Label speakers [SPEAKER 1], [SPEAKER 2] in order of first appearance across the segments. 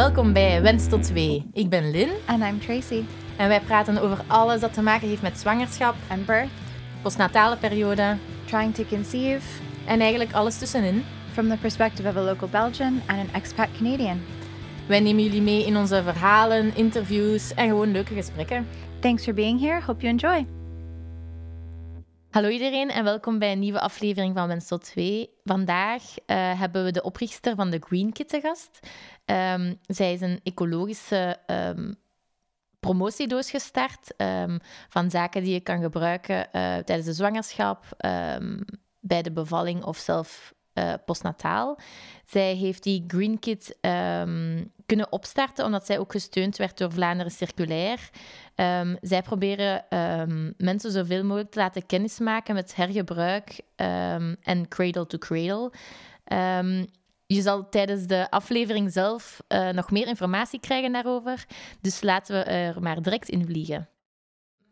[SPEAKER 1] Welkom bij Wens tot 2. Ik ben Lynn
[SPEAKER 2] And I'm Tracy.
[SPEAKER 1] en wij praten over alles dat te maken heeft met zwangerschap,
[SPEAKER 2] And birth,
[SPEAKER 1] postnatale periode
[SPEAKER 2] trying to conceive
[SPEAKER 1] en eigenlijk alles tussenin.
[SPEAKER 2] from the perspective of a local Belgian and an expat Canadian.
[SPEAKER 1] Wij nemen jullie mee in onze verhalen, interviews en gewoon leuke gesprekken.
[SPEAKER 2] Thanks for being here. Hope you enjoy.
[SPEAKER 1] Hallo iedereen en welkom bij een nieuwe aflevering van tot 2. Vandaag eh, hebben we de oprichter van de Green Kit te gast. Ehm, zij is een ecologische ehm, promotiedoos gestart ehm, van zaken die je kan gebruiken eh, tijdens de zwangerschap, bij de bevalling of zelf eh, postnataal. Zij heeft die Green Kit kunnen opstarten omdat zij ook gesteund werd door Vlaanderen Circulair. Ehm, zij proberen ehm, mensen zoveel mogelijk te laten kennismaken met hergebruik ehm, en cradle to cradle. Je zal tijdens de aflevering zelf eh, nog meer informatie krijgen daarover. Dus laten we er maar direct in vliegen.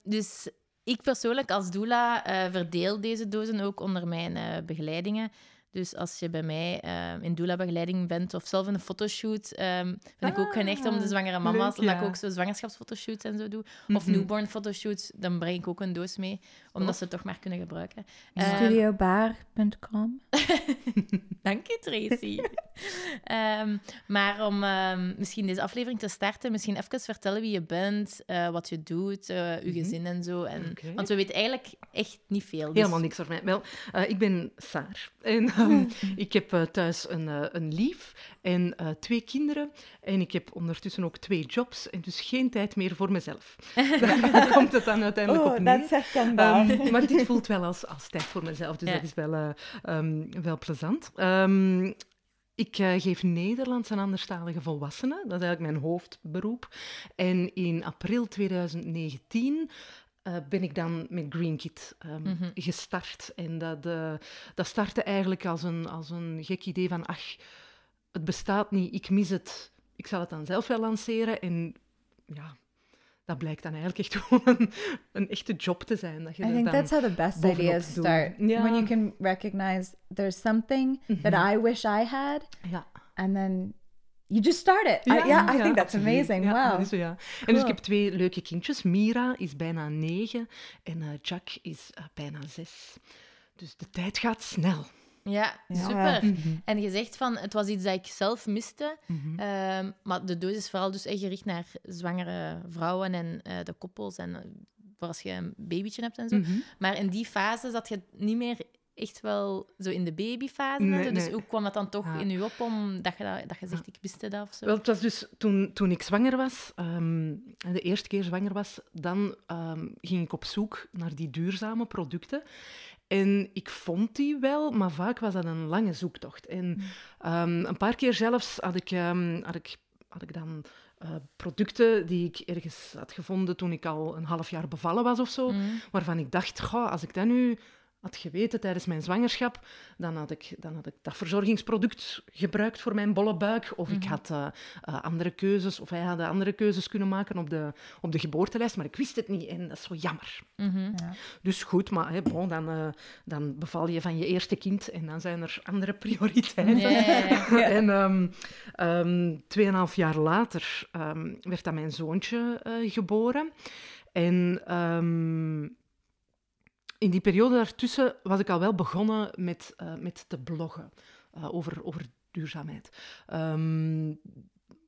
[SPEAKER 1] Dus ik persoonlijk als doula eh, verdeel deze dozen ook onder mijn eh, begeleidingen. Dus als je bij mij eh, in doula-begeleiding bent of zelf in een fotoshoot, ehm vind ik ook geneigd om de zwangere mama's,
[SPEAKER 3] leuk,
[SPEAKER 1] omdat ik ook zo zwangerschapsfotoshoots en zo doe. Of
[SPEAKER 3] Mhm.
[SPEAKER 1] newborn fotoshoots, dan breng ik ook een doos mee, omdat ze het toch maar kunnen gebruiken. Ehm,
[SPEAKER 2] Studiobar.com.
[SPEAKER 1] Dank je, Tracy. Ehm, maar om ehm, misschien deze aflevering te starten, misschien even vertellen wie je bent, eh, wat je doet, eh, je gezin en zo. En. Want we weten eigenlijk echt niet veel. dus-
[SPEAKER 3] Helemaal niks over mij. Wel, eh, ik ben Saar. En ehm, ik heb eh, thuis een, eh, een lief en eh, twee kinderen. En ik heb ondertussen ook twee jobs. En dus geen tijd meer voor mezelf. Daar komt het dan uiteindelijk
[SPEAKER 2] Oh,
[SPEAKER 3] op neer.
[SPEAKER 2] herkenbaar.
[SPEAKER 3] Ehm, maar dit voelt wel als, als tijd voor mezelf. Dus
[SPEAKER 1] Ja.
[SPEAKER 3] dat is wel, ehm, wel plezant. Ehm, ik geef Nederlands aan anderstalige volwassenen. Dat is eigenlijk mijn hoofdberoep. En in april 2019 eh, ben ik dan met Green Kit ehm,
[SPEAKER 1] Mhm.
[SPEAKER 3] gestart. En dat, eh, dat startte eigenlijk als een, als een gek idee van... Ach, het bestaat niet, ik mis het. Ik zal het dan zelf wel lanceren. En ja, dat blijkt dan eigenlijk echt gewoon een, een echte job te zijn. Dat je
[SPEAKER 4] I think that's how the best ideas start. When you can recognize there's something that
[SPEAKER 3] Mhm.
[SPEAKER 4] I wish I had,
[SPEAKER 3] Ja.
[SPEAKER 4] and then you just start it. I, yeah, I think that's
[SPEAKER 3] absoluut.
[SPEAKER 4] amazing.
[SPEAKER 3] Ja, dat
[SPEAKER 4] wow.
[SPEAKER 3] is zo, ja. En dus ik heb twee leuke kindjes. Mira is bijna negen en eh, Jack is eh, bijna zes. Dus de tijd gaat snel.
[SPEAKER 1] Ja,
[SPEAKER 4] Ja.
[SPEAKER 1] super.
[SPEAKER 3] Mhm.
[SPEAKER 1] En je zegt van, het was iets dat ik zelf miste.
[SPEAKER 3] Mhm.
[SPEAKER 1] Ehm, maar de doos is vooral dus echt gericht naar zwangere vrouwen en eh, de koppels. En voor als je een babytje hebt en zo.
[SPEAKER 3] Mhm.
[SPEAKER 1] Maar in die fase zat je niet meer echt wel zo in de babyfase. en
[SPEAKER 3] Nee.
[SPEAKER 1] Dus hoe kwam dat dan toch
[SPEAKER 3] Ja.
[SPEAKER 1] in je op om dat je, dat, dat je zegt, ik miste dat of zo?
[SPEAKER 3] Wel, het was dus toen, toen ik zwanger was, ehm, de eerste keer zwanger was, dan ehm, ging ik op zoek naar die duurzame producten. En ik vond die wel, maar vaak was dat een lange zoektocht. En ehm, een paar keer zelfs had ik, had ik, had ik dan eh, producten die ik ergens had gevonden toen ik al een half jaar bevallen was of zo,
[SPEAKER 1] Mm.
[SPEAKER 3] waarvan ik dacht, goh, als ik dat nu had geweten tijdens mijn zwangerschap, dan had ik, dan had ik dat verzorgingsproduct gebruikt voor mijn bolle buik. Of ik had eh, eh, andere keuzes, of wij hadden andere keuzes kunnen maken op de, op de geboortelijst, maar ik wist het niet en dat is zo jammer.
[SPEAKER 1] Mhm.
[SPEAKER 4] Ja.
[SPEAKER 3] Dus goed, maar hè, bon, dan, eh, dan beval je van je eerste kind en dan zijn er andere prioriteiten. En ehm, ehm, tweeënhalf jaar later ehm, werd dan mijn zoontje eh, geboren. En ehm, in die periode daartussen was ik al wel begonnen met, eh, met te bloggen eh, over, over duurzaamheid. Ehm,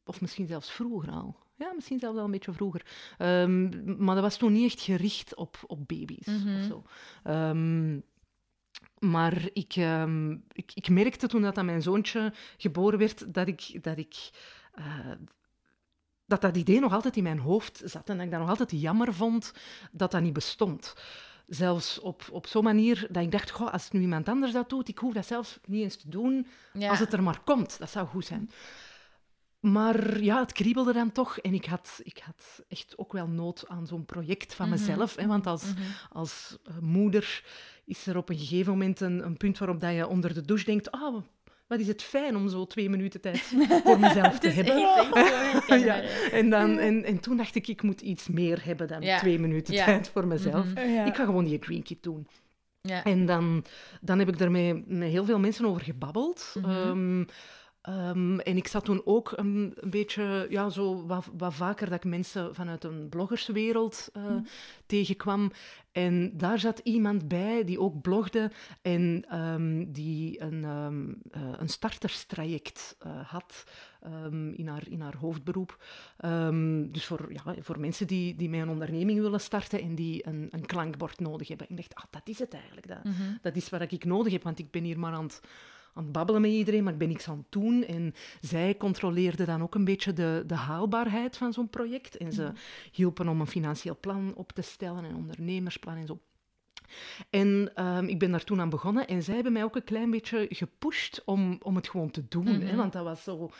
[SPEAKER 3] of misschien zelfs vroeger al. Ja, misschien zelfs al een beetje vroeger. Ehm, maar dat was toen niet echt gericht op, op baby's
[SPEAKER 1] Mhm.
[SPEAKER 3] of zo. Ehm, maar ik, ik, ik merkte toen dat aan mijn zoontje geboren werd, dat ik, dat, ik eh, dat dat idee nog altijd in mijn hoofd zat en dat ik dat nog altijd jammer vond dat dat niet bestond. Zelfs op, op zo'n manier dat ik dacht, goh, als nu iemand anders dat doet, ik hoef dat zelf niet eens te doen,
[SPEAKER 1] Ja.
[SPEAKER 3] als het er maar komt. Dat zou goed zijn. Maar ja, het kriebelde dan toch. En ik had, ik had echt ook wel nood aan zo'n project van
[SPEAKER 1] Mhm.
[SPEAKER 3] mezelf. Hè, want als,
[SPEAKER 1] Mhm.
[SPEAKER 3] als eh, moeder is er op een gegeven moment een, een punt waarop dat je onder de douche denkt... Oh, wat is het fijn om zo twee minuten tijd voor mezelf te hebben.
[SPEAKER 1] echt, echt
[SPEAKER 3] Ja, en, dan, en, en toen dacht ik, ik moet iets meer hebben dan
[SPEAKER 1] Ja.
[SPEAKER 3] twee minuten
[SPEAKER 1] Ja.
[SPEAKER 3] tijd voor mezelf.
[SPEAKER 1] Mhm.
[SPEAKER 4] Ja.
[SPEAKER 3] Ik ga gewoon die Green Kit doen.
[SPEAKER 1] Ja.
[SPEAKER 3] En dan, dan heb ik met, met heel veel mensen over gebabbeld.
[SPEAKER 1] Mhm.
[SPEAKER 3] Ehm, Ehm, en ik zat toen ook een, een beetje, ja, zo wat, wat, vaker dat ik mensen vanuit een bloggerswereld uh, tegenkwam. En daar zat iemand bij die ook blogde en um, die een, um, uh, een starterstraject uh, had in, haar, in haar hoofdberoep. dus voor, ja, voor mensen die, die met een onderneming willen starten en die een, een klankbord nodig hebben. En ik dacht, ah, dat is het eigenlijk. Dat, mm -hmm. dat is wat ik nodig heb, want ik ben hier maar aan het aan het babbelen met iedereen, maar ik ben niks aan het doen. En zij controleerde dan ook een beetje de, de haalbaarheid van zo'n project. En ze hielpen om een financieel plan op te stellen, een ondernemersplan en zo. En um, ik ben daar toen aan begonnen en zij hebben mij ook een klein beetje gepusht om, om het gewoon te doen. Mm -hmm. hè, want dat was zo...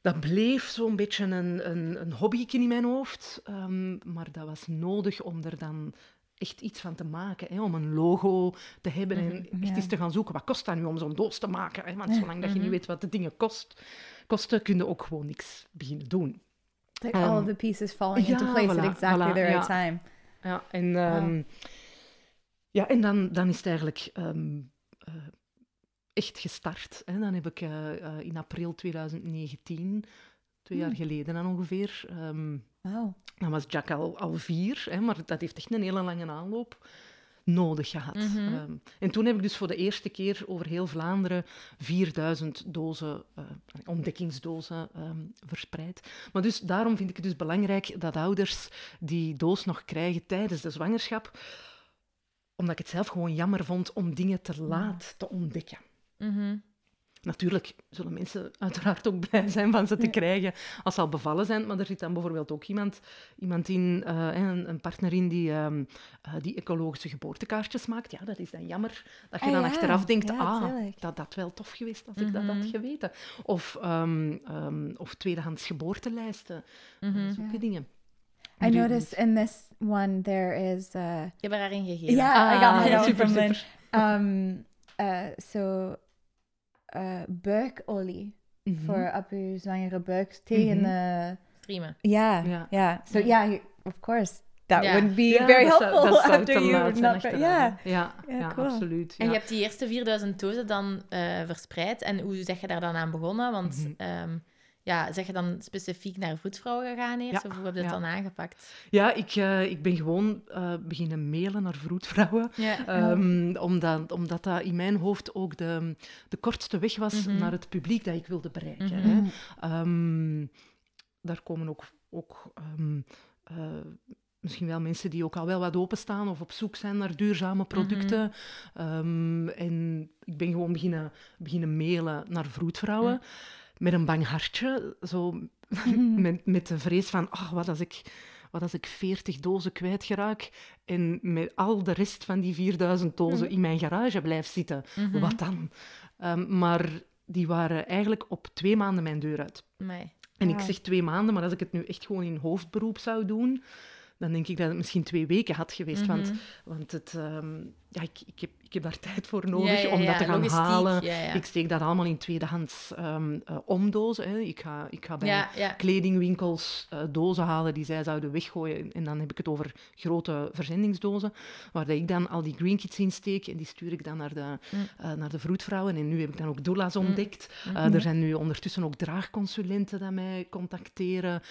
[SPEAKER 3] Dat bleef zo'n beetje een, een, een hobby in mijn hoofd. Um, maar dat was nodig om er dan echt iets van te maken, hè, om een logo te hebben en echt ja. eens te gaan zoeken. Wat kost dat nu om zo'n doos te maken? Hè? Want zolang dat je niet weet wat de dingen kost, kosten, kun je ook gewoon niks beginnen doen.
[SPEAKER 2] Like um, all of the pieces falling ja, into place voilà, at exactly voilà, the right
[SPEAKER 3] ja.
[SPEAKER 2] time.
[SPEAKER 3] Ja, en, um, wow. ja, en dan, dan is het eigenlijk um, uh, echt gestart. Hè. Dan heb ik uh, uh, in april 2019, twee hmm. jaar geleden dan ongeveer...
[SPEAKER 2] Wow.
[SPEAKER 3] Dan was Jack al, al vier, hè, maar dat heeft echt een hele lange aanloop nodig gehad. Mm -hmm. um, en toen heb ik dus voor de eerste keer over heel Vlaanderen 4000 dozen, uh, ontdekkingsdozen um, verspreid. Maar dus daarom vind ik het dus belangrijk dat ouders die doos nog krijgen tijdens de zwangerschap, omdat ik het zelf gewoon jammer vond om dingen te laat te ontdekken.
[SPEAKER 1] Mm -hmm.
[SPEAKER 3] Natuurlijk zullen mensen uiteraard ook blij zijn van ze te krijgen als ze al bevallen zijn. Maar er zit dan bijvoorbeeld ook iemand, iemand in, uh, een, een, partner in die, um, uh, die ecologische geboortekaartjes maakt. Ja, dat is dan jammer dat je
[SPEAKER 2] ah,
[SPEAKER 3] dan
[SPEAKER 2] ja.
[SPEAKER 3] achteraf denkt,
[SPEAKER 2] ja,
[SPEAKER 3] ah, dat dat wel tof geweest als ik dat had geweten. Of, um, um, of tweedehands geboortelijsten,
[SPEAKER 1] Mhm.
[SPEAKER 3] uh, zulke dingen.
[SPEAKER 2] I noticed in this one there is. Uh,
[SPEAKER 1] Je hebt er daarin gegeven.
[SPEAKER 2] yeah, I got my
[SPEAKER 3] Ah,
[SPEAKER 2] own
[SPEAKER 3] super, super.
[SPEAKER 2] Um, uh, so, uh, buikolie
[SPEAKER 3] Mhm.
[SPEAKER 2] voor op uw zwangere buik tegen de.
[SPEAKER 1] Streamen.
[SPEAKER 2] Yeah,
[SPEAKER 3] Ja.
[SPEAKER 2] So yeah, you, of course that
[SPEAKER 1] Ja.
[SPEAKER 2] wouldn't be
[SPEAKER 3] Ja,
[SPEAKER 2] very helpful
[SPEAKER 3] dat zou
[SPEAKER 2] after
[SPEAKER 3] te
[SPEAKER 2] you not.
[SPEAKER 3] Ja,
[SPEAKER 2] Ja,
[SPEAKER 3] ja,
[SPEAKER 2] cool.
[SPEAKER 3] absoluut.
[SPEAKER 1] En
[SPEAKER 3] ja.
[SPEAKER 1] je hebt die eerste 4000 dozen dan eh, verspreid. En hoe zeg je daar dan aan begonnen? Want ehm, ja, zeg je dan specifiek naar vroedvrouwen gegaan eerst?
[SPEAKER 3] Ja,
[SPEAKER 1] Of hoe heb je
[SPEAKER 3] ja.
[SPEAKER 1] dan aangepakt?
[SPEAKER 3] Ja, ik, uh, ik ben gewoon uh, beginnen mailen naar vroedvrouwen.
[SPEAKER 1] Ja.
[SPEAKER 3] Um, omdat, omdat dat in mijn hoofd ook de, de kortste weg was
[SPEAKER 1] Mhm.
[SPEAKER 3] naar het publiek dat ik wilde bereiken.
[SPEAKER 1] Mhm.
[SPEAKER 3] Hè. Um, daar komen ook, ook um, uh, misschien wel mensen die ook al wel wat openstaan of op zoek zijn naar duurzame producten. Mm en ik ben gewoon beginnen, beginnen mailen naar vroedvrouwen. Met een bang hartje, zo met, met de vrees van, ach, wat als ik wat als ik 40 dozen kwijtgeraak en met al de rest van die 4000 dozen in mijn garage blijf zitten?
[SPEAKER 1] Mhm.
[SPEAKER 3] Wat dan? Um, maar die waren eigenlijk op twee maanden mijn deur uit.
[SPEAKER 1] Nee.
[SPEAKER 3] En ik zeg twee maanden, maar als ik het nu echt gewoon in hoofdberoep zou doen, dan denk ik dat het misschien twee weken had geweest. Want,
[SPEAKER 1] Mhm.
[SPEAKER 3] want het, um, ja, ik, ik, heb, heb daar tijd voor nodig
[SPEAKER 1] Ja, ja,
[SPEAKER 3] om dat te gaan
[SPEAKER 1] logistiek,
[SPEAKER 3] halen. Ik steek dat allemaal in tweedehands um, uh, omdozen. Hè. Ik, ga, ik ga bij kledingwinkels uh, dozen halen die zij zouden weggooien. En dan heb ik het over grote verzendingsdozen, waar ik dan al die green kits in steek. En die stuur ik dan naar de,
[SPEAKER 1] Mm.
[SPEAKER 3] uh, naar de vroedvrouwen. En nu heb ik dan ook doula's ontdekt.
[SPEAKER 1] Mhm.
[SPEAKER 3] Uh, er zijn nu ondertussen ook draagconsulenten die mij contacteren.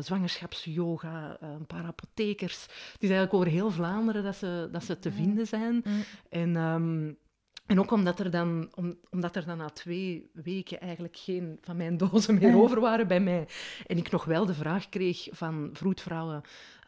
[SPEAKER 3] Zwangerschapsyoga, een paar apothekers. Het is eigenlijk over heel Vlaanderen dat ze, dat ze te vinden zijn.
[SPEAKER 1] Mm.
[SPEAKER 3] En, um, en ook omdat er, dan, om, omdat er dan na twee weken eigenlijk geen van mijn dozen meer over waren bij mij. En ik nog wel de vraag kreeg van vroedvrouwen,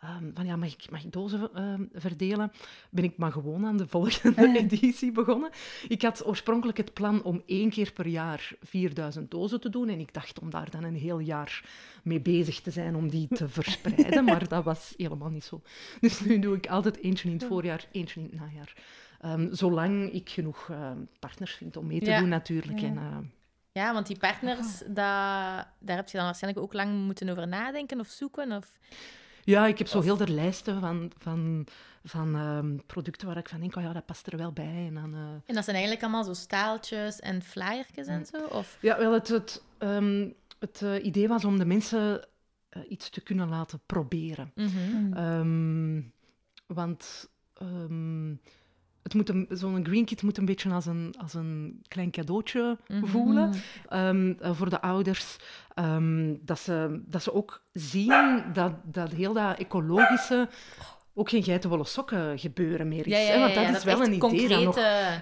[SPEAKER 3] um, van ja, mag ik, mag ik dozen um, verdelen? Ben ik maar gewoon aan de volgende editie begonnen. Ik had oorspronkelijk het plan om één keer per jaar 4000 dozen te doen. En ik dacht om daar dan een heel jaar mee bezig te zijn om die te verspreiden. maar dat was helemaal niet zo. Dus nu doe ik altijd eentje in het voorjaar, eentje in het najaar. Um, zolang ik genoeg uh, partners vind om mee te
[SPEAKER 1] Ja.
[SPEAKER 3] doen, natuurlijk.
[SPEAKER 2] Ja.
[SPEAKER 3] En, uh,
[SPEAKER 1] Ja, want die partners, dat, daar heb je dan waarschijnlijk ook lang moeten over nadenken of zoeken. Of...
[SPEAKER 3] ja, ik heb zo
[SPEAKER 1] Of-
[SPEAKER 3] heel de lijsten van, van, van um, producten waar ik van denk, oh ja, dat past er wel bij. En dan, uh...
[SPEAKER 1] En dat zijn eigenlijk allemaal zo staaltjes en flyertjes en zo? Of...
[SPEAKER 3] Ja, wel, het, het, um, het uh, idee was om de mensen uh, iets te kunnen laten proberen.
[SPEAKER 1] Mhm.
[SPEAKER 2] Mm.
[SPEAKER 3] Um, want het moet een- zo'n green kit moet een beetje als een, als een klein cadeautje
[SPEAKER 1] Mhm.
[SPEAKER 3] voelen ehm, eh, voor de ouders. Ehm, dat, ze, dat ze ook zien dat, dat heel dat ecologische ook geen geitenwolle sokken gebeuren meer is.
[SPEAKER 1] Ja, ja,
[SPEAKER 3] hè,
[SPEAKER 1] ja,
[SPEAKER 3] Want dat is wel een idee dat nog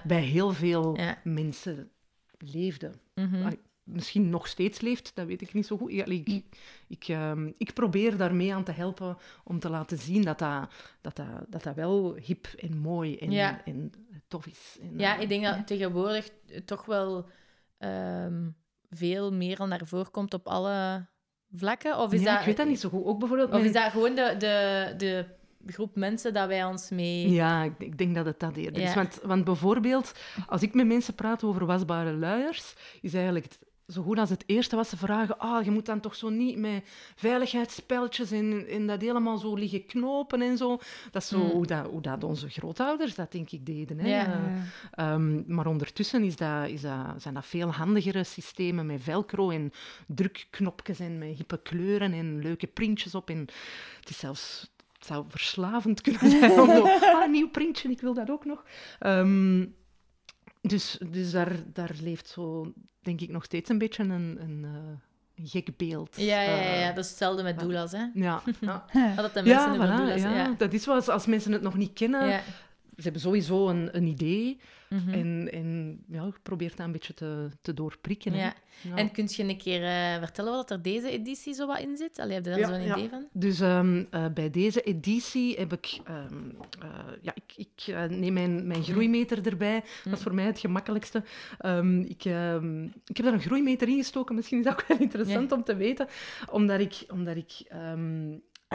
[SPEAKER 3] bij heel veel
[SPEAKER 1] Ja.
[SPEAKER 3] mensen leefde.
[SPEAKER 1] Mhm.
[SPEAKER 3] Misschien nog steeds leeft, dat weet ik niet zo goed. Ja, allee, ik, ik, ehm, ik probeer daarmee aan te helpen om te laten zien dat dat, dat, dat, dat, dat wel hip en mooi en,
[SPEAKER 1] Ja.
[SPEAKER 3] en tof is. En,
[SPEAKER 1] Ja,
[SPEAKER 3] eh,
[SPEAKER 1] ik denk dat tegenwoordig toch wel ehm, veel meer al naar voren komt op alle vlakken. Of is,
[SPEAKER 3] ja,
[SPEAKER 1] dat,
[SPEAKER 3] ik weet dat niet zo goed. Ook bijvoorbeeld
[SPEAKER 1] Of is dat gewoon de, de, de groep mensen dat wij ons mee...
[SPEAKER 3] Ja, ik, ik denk dat het dat eerder is. Want, want bijvoorbeeld, als ik met mensen praat over wasbare luiers, is eigenlijk het, zo goed als het eerste wat ze vragen, ah, je moet dan toch zo niet met veiligheidsspeltjes en, en dat helemaal zo liggen knopen en zo. Dat is zo
[SPEAKER 1] Mm.
[SPEAKER 3] hoe, dat, hoe dat onze grootouders dat denk ik deden. Hè.
[SPEAKER 1] Ja.
[SPEAKER 3] Eh, Ehm, maar ondertussen is dat, is dat, zijn dat veel handigere systemen met velcro en drukknopjes en met hippe kleuren en leuke printjes op. En het is zelfs... Het zou verslavend kunnen zijn om zo... Ah, een nieuw printje, ik wil dat ook nog. Ehm, dus dus daar, daar leeft zo, denk ik, nog steeds een beetje een, een, eh, een gek beeld.
[SPEAKER 1] Ja, ja, ja,
[SPEAKER 3] eh,
[SPEAKER 1] ja, dat is hetzelfde met doulas, hè.
[SPEAKER 3] ja, ja.
[SPEAKER 1] Dat de mensen
[SPEAKER 3] Ja, voilà,
[SPEAKER 1] doulas...
[SPEAKER 3] ja.
[SPEAKER 1] Ja.
[SPEAKER 3] dat is wel, als, als mensen het nog niet kennen,
[SPEAKER 1] Ja.
[SPEAKER 3] ze hebben sowieso een, een idee
[SPEAKER 1] Mhm.
[SPEAKER 3] en, en ja, probeert dat een beetje te, te doorprikken.
[SPEAKER 1] Ja.
[SPEAKER 3] Ja.
[SPEAKER 1] En kun je een keer eh, vertellen wat er deze editie zo wat in zit? Allee, heb je daar
[SPEAKER 3] Ja,
[SPEAKER 1] zo'n idee van?
[SPEAKER 3] Dus ehm, eh, bij deze editie heb ik... ehm, eh, ja, ik, ik neem mijn, mijn groeimeter erbij. Dat is voor mij het gemakkelijkste. Ehm, ik, ik heb daar een groeimeter in gestoken. Misschien is dat ook wel interessant om te weten. Omdat ik... Omdat ik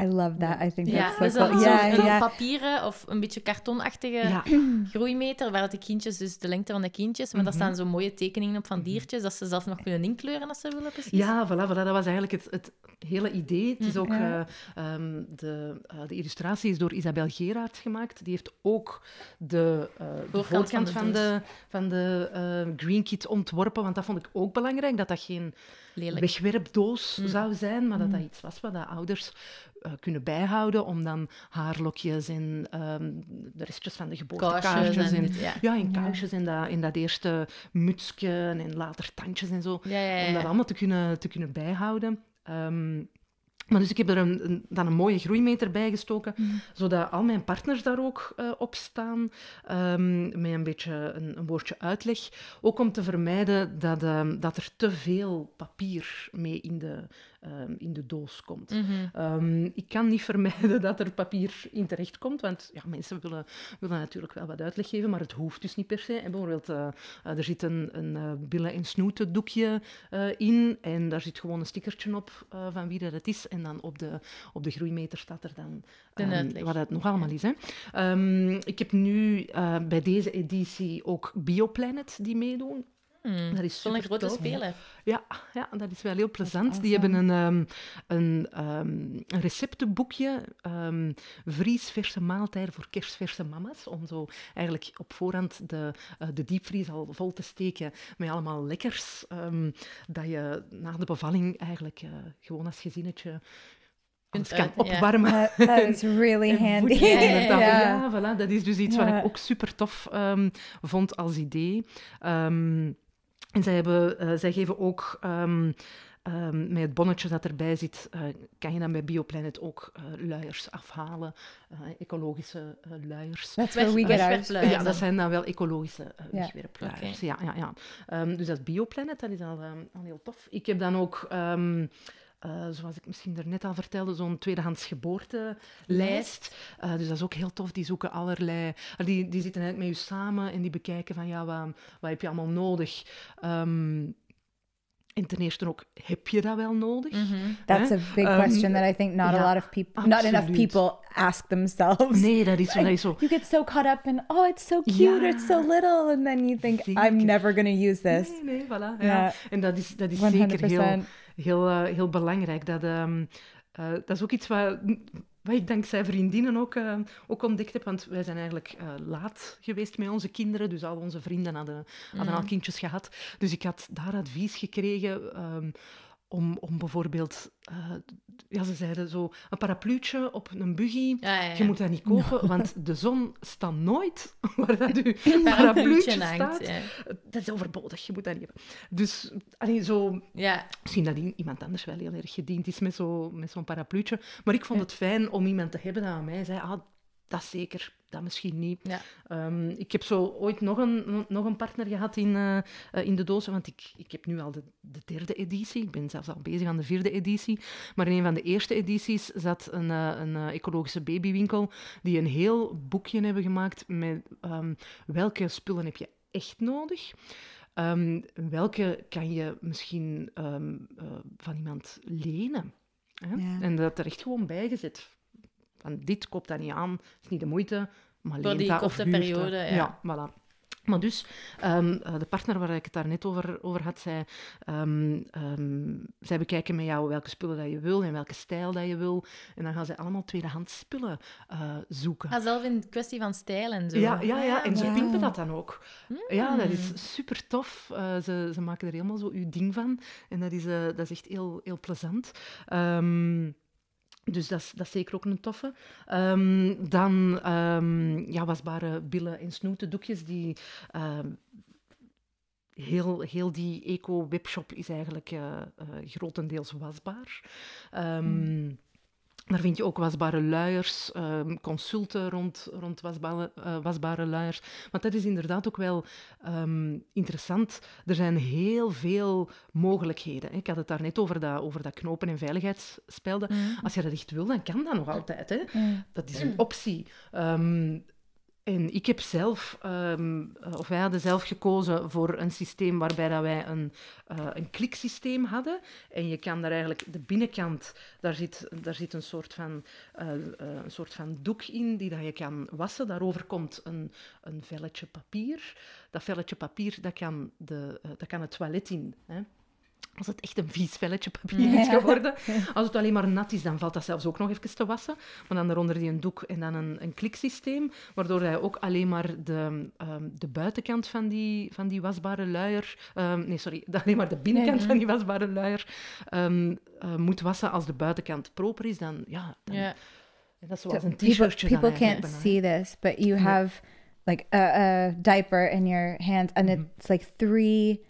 [SPEAKER 4] I love that. I think
[SPEAKER 1] Ja,
[SPEAKER 4] that's
[SPEAKER 1] dat is
[SPEAKER 4] so
[SPEAKER 1] dan
[SPEAKER 4] cool.
[SPEAKER 1] zo'n
[SPEAKER 4] Yeah,
[SPEAKER 1] een
[SPEAKER 4] yeah.
[SPEAKER 1] papieren of een beetje kartonachtige
[SPEAKER 3] ja,
[SPEAKER 1] groeimeter, waar dat de kindjes, dus de lengte van de kindjes, maar daar
[SPEAKER 3] Mhm.
[SPEAKER 1] staan zo mooie tekeningen op van diertjes, dat ze zelf nog kunnen inkleuren als ze willen, precies.
[SPEAKER 3] ja voilà, voilà, dat was eigenlijk het, het hele idee. Het is ook...
[SPEAKER 4] Ja.
[SPEAKER 3] eh, ehm, de, eh, de illustratie is door Isabel Gerards gemaakt. Die heeft ook de, eh, de
[SPEAKER 1] Voorkant van de
[SPEAKER 3] van de, van de eh, Green Kit ontworpen. Want dat vond ik ook belangrijk, dat dat geen
[SPEAKER 1] Lelijk.
[SPEAKER 3] wegwerpdoos
[SPEAKER 1] Mm.
[SPEAKER 3] zou zijn, maar dat dat iets was wat de ouders eh, kunnen bijhouden om dan haarlokjes en ehm, de restjes van de geboortekaartjes
[SPEAKER 1] en
[SPEAKER 3] en,
[SPEAKER 1] ja.
[SPEAKER 3] ja, en kaarsjes en dat, en dat eerste mutsje en later tandjes en zo,
[SPEAKER 1] Ja,
[SPEAKER 3] om dat allemaal te kunnen, te kunnen bijhouden. Ehm, maar dus ik heb er een, een- dan een mooie groeimeter bij gestoken, zodat al mijn partners daar ook eh, op staan, ehm, met een beetje een, een woordje uitleg. Ook om te vermijden dat, dat er te veel papier mee in de, ehm, in de doos komt.
[SPEAKER 1] Mhm.
[SPEAKER 3] Ehm, ik kan niet vermijden dat er papier in terecht komt, want ja, mensen willen, willen natuurlijk wel wat uitleg geven, maar het hoeft dus niet per se. En bijvoorbeeld, eh, eh, er zit een, een eh, billen- en snoetendoekje in en daar zit gewoon een stickertje op van wie dat het is. En dan op de, op de groeimeter staat er dan ehm, wat het nog allemaal is. Hè. Ik heb nu bij deze editie ook Bioplanet die meedoen.
[SPEAKER 1] Hmm.
[SPEAKER 3] Dat is super
[SPEAKER 1] grote speler.
[SPEAKER 3] Ja, ja, dat is wel heel plezant. Die hebben een, ehm, een, ehm, een receptenboekje, ehm vriesverse maaltijden voor kerstverse mama's, om zo eigenlijk op voorhand de, eh, de diepvries al vol te steken met allemaal lekkers, ehm, dat je na de bevalling eigenlijk eh, gewoon als gezinnetje
[SPEAKER 1] Kunt
[SPEAKER 3] alles kan opwarmen.
[SPEAKER 4] That, that is really handy.
[SPEAKER 3] voeding
[SPEAKER 1] Ja,
[SPEAKER 3] voilà, dat is dus iets wat ik ook super tof ehm, vond als idee. Ehm, en zij, hebben, eh, zij geven ook ehm, ehm, met het bonnetje dat erbij zit, eh, kan je dan bij Bioplanet ook eh, luiers afhalen, eh, ecologische eh, luiers.
[SPEAKER 4] That's where we
[SPEAKER 1] Weg-
[SPEAKER 4] get ours.
[SPEAKER 1] wegwerpluiers
[SPEAKER 3] Ja, dat zijn dan wel ecologische uh,
[SPEAKER 4] Ja.
[SPEAKER 3] wegwerpluiers. Ja, ja, ja. Ehm, dus dat is Bioplanet, dat is al, al heel tof. Ik heb dan ook, eh, zoals ik misschien daarnet al vertelde, zo'n tweedehands geboortelijst. Eh, dus dat is ook heel tof. Die zoeken allerlei... die, die zitten eigenlijk met je samen en die bekijken van, ja, wat, wat heb je allemaal nodig? Ehm, en ten eerste ook, heb je dat wel nodig?
[SPEAKER 1] Mhm.
[SPEAKER 4] That's
[SPEAKER 3] Hè?
[SPEAKER 4] a big
[SPEAKER 3] Ehm,
[SPEAKER 4] question that I think not
[SPEAKER 3] ja,
[SPEAKER 4] a lot of people, not enough people ask themselves.
[SPEAKER 3] Nee, dat is, dat is zo...
[SPEAKER 4] You get so caught up in, oh, it's so cute, or it's so little, and then you think, I'm never going to use this.
[SPEAKER 3] Nee, nee, voilà. Ja.
[SPEAKER 4] Ja.
[SPEAKER 3] En dat is, dat is
[SPEAKER 4] 100%.
[SPEAKER 3] zeker heel, heel, eh, heel belangrijk. Dat, ehm, eh, dat is ook iets wat, wat ik dankzij vriendinnen ook, eh, ook ontdekt heb. Want wij zijn eigenlijk laat geweest met onze kinderen. Dus al onze vrienden hadden, hadden al kindjes gehad. Dus ik had daar advies gekregen. ehm, om, om bijvoorbeeld, eh, ja, ze zeiden zo, een parapluutje op een buggy.
[SPEAKER 1] Ja, ja, ja.
[SPEAKER 3] Je moet dat niet kopen, want de zon staat nooit waar dat je
[SPEAKER 1] Parapluutje
[SPEAKER 3] parapluutje
[SPEAKER 1] hangt,
[SPEAKER 3] staat.
[SPEAKER 1] ja.
[SPEAKER 3] Dat is overbodig, je moet dat niet hebben. Dus allee, zo,
[SPEAKER 1] Ja,
[SPEAKER 3] misschien dat iemand anders wel heel erg gediend is met zo- met zo'n parapluutje. Maar ik vond het fijn om iemand te hebben dat aan mij zei, ah, dat zeker, dat misschien niet.
[SPEAKER 1] ja.
[SPEAKER 3] Ehm, ik heb zo ooit nog een, nog een partner gehad in, eh, eh, in de dozen, want ik, ik heb nu al de, de derde editie. Ik ben zelfs al bezig aan de vierde editie. Maar in een van de eerste edities zat een, eh, een ecologische babywinkel die een heel boekje hebben gemaakt met ehm, welke spullen heb je echt nodig. Ehm, welke kan je misschien van iemand lenen? Hè?
[SPEAKER 2] Ja.
[SPEAKER 3] En dat er echt gewoon bijgezet. Van dit koopt dat niet aan, is niet de moeite, maar
[SPEAKER 1] Voor
[SPEAKER 3] leent
[SPEAKER 1] die
[SPEAKER 3] dat of
[SPEAKER 1] korte
[SPEAKER 3] huurt dat.
[SPEAKER 1] periode, ja.
[SPEAKER 3] ja. voilà. Maar dus, ehm, eh, de partner waar ik het daar net over, over had, zei... ehm, ehm, zij bekijken met jou welke spullen dat je wil en welke stijl dat je wil. En dan gaan zij allemaal tweedehands spullen eh, zoeken.
[SPEAKER 1] Ah, zelf in kwestie van stijl en zo.
[SPEAKER 3] Ja, ja, ja, en ze
[SPEAKER 2] Ja.
[SPEAKER 3] pimpen dat dan ook. Ja, dat
[SPEAKER 1] Mm.
[SPEAKER 3] is super tof. Eh, ze, ze maken er helemaal zo uw ding van. En dat is, eh, dat is echt heel, heel plezant. Dus dat is, dat is zeker ook een toffe. Ehm, dan ehm, ja, wasbare billen en snoetendoekjes. Die, ehm, heel, heel die eco-webshop is eigenlijk eh, eh, grotendeels wasbaar. Ehm, Daar vind je ook wasbare luiers, ehm, consulten rond, rond wasbare, eh, wasbare luiers. Want dat is inderdaad ook wel ehm, interessant. Er zijn heel veel mogelijkheden. hè. Ik had het daar net over dat, over dat knopen- en veiligheidsspel. Als je dat echt wil, dan kan dat nog altijd. Hè. Dat is een optie. Ehm, en ik heb zelf, ehm, eh, of wij hadden zelf gekozen voor een systeem waarbij dat wij een, eh, een kliksysteem hadden. En je kan daar eigenlijk, de binnenkant, daar zit, daar zit een, soort van, eh, een soort van doek in die dat je kan wassen. Daarover komt een, een velletje papier. Dat velletje papier, dat kan, de, dat kan het toilet in. Hè. Als het echt een vies velletje papier is geworden. Als het alleen maar nat is, dan valt dat zelfs ook nog even te wassen. Maar dan daaronder die een doek en dan een, een kliksysteem, waardoor je ook alleen maar de, ehm, de buitenkant van die, van die wasbare luier... ehm, nee, sorry, alleen maar de binnenkant van die wasbare luier ehm, eh, moet wassen. Als de buitenkant proper is, dan... Ja, dan, dat is
[SPEAKER 2] So
[SPEAKER 3] zoals een
[SPEAKER 2] people
[SPEAKER 3] t-shirtje
[SPEAKER 2] people
[SPEAKER 3] eigenlijk
[SPEAKER 2] can't
[SPEAKER 3] bijna,
[SPEAKER 2] see this, but you have like a, a diaper in your hand, and
[SPEAKER 3] Mm-hmm.
[SPEAKER 2] it's like three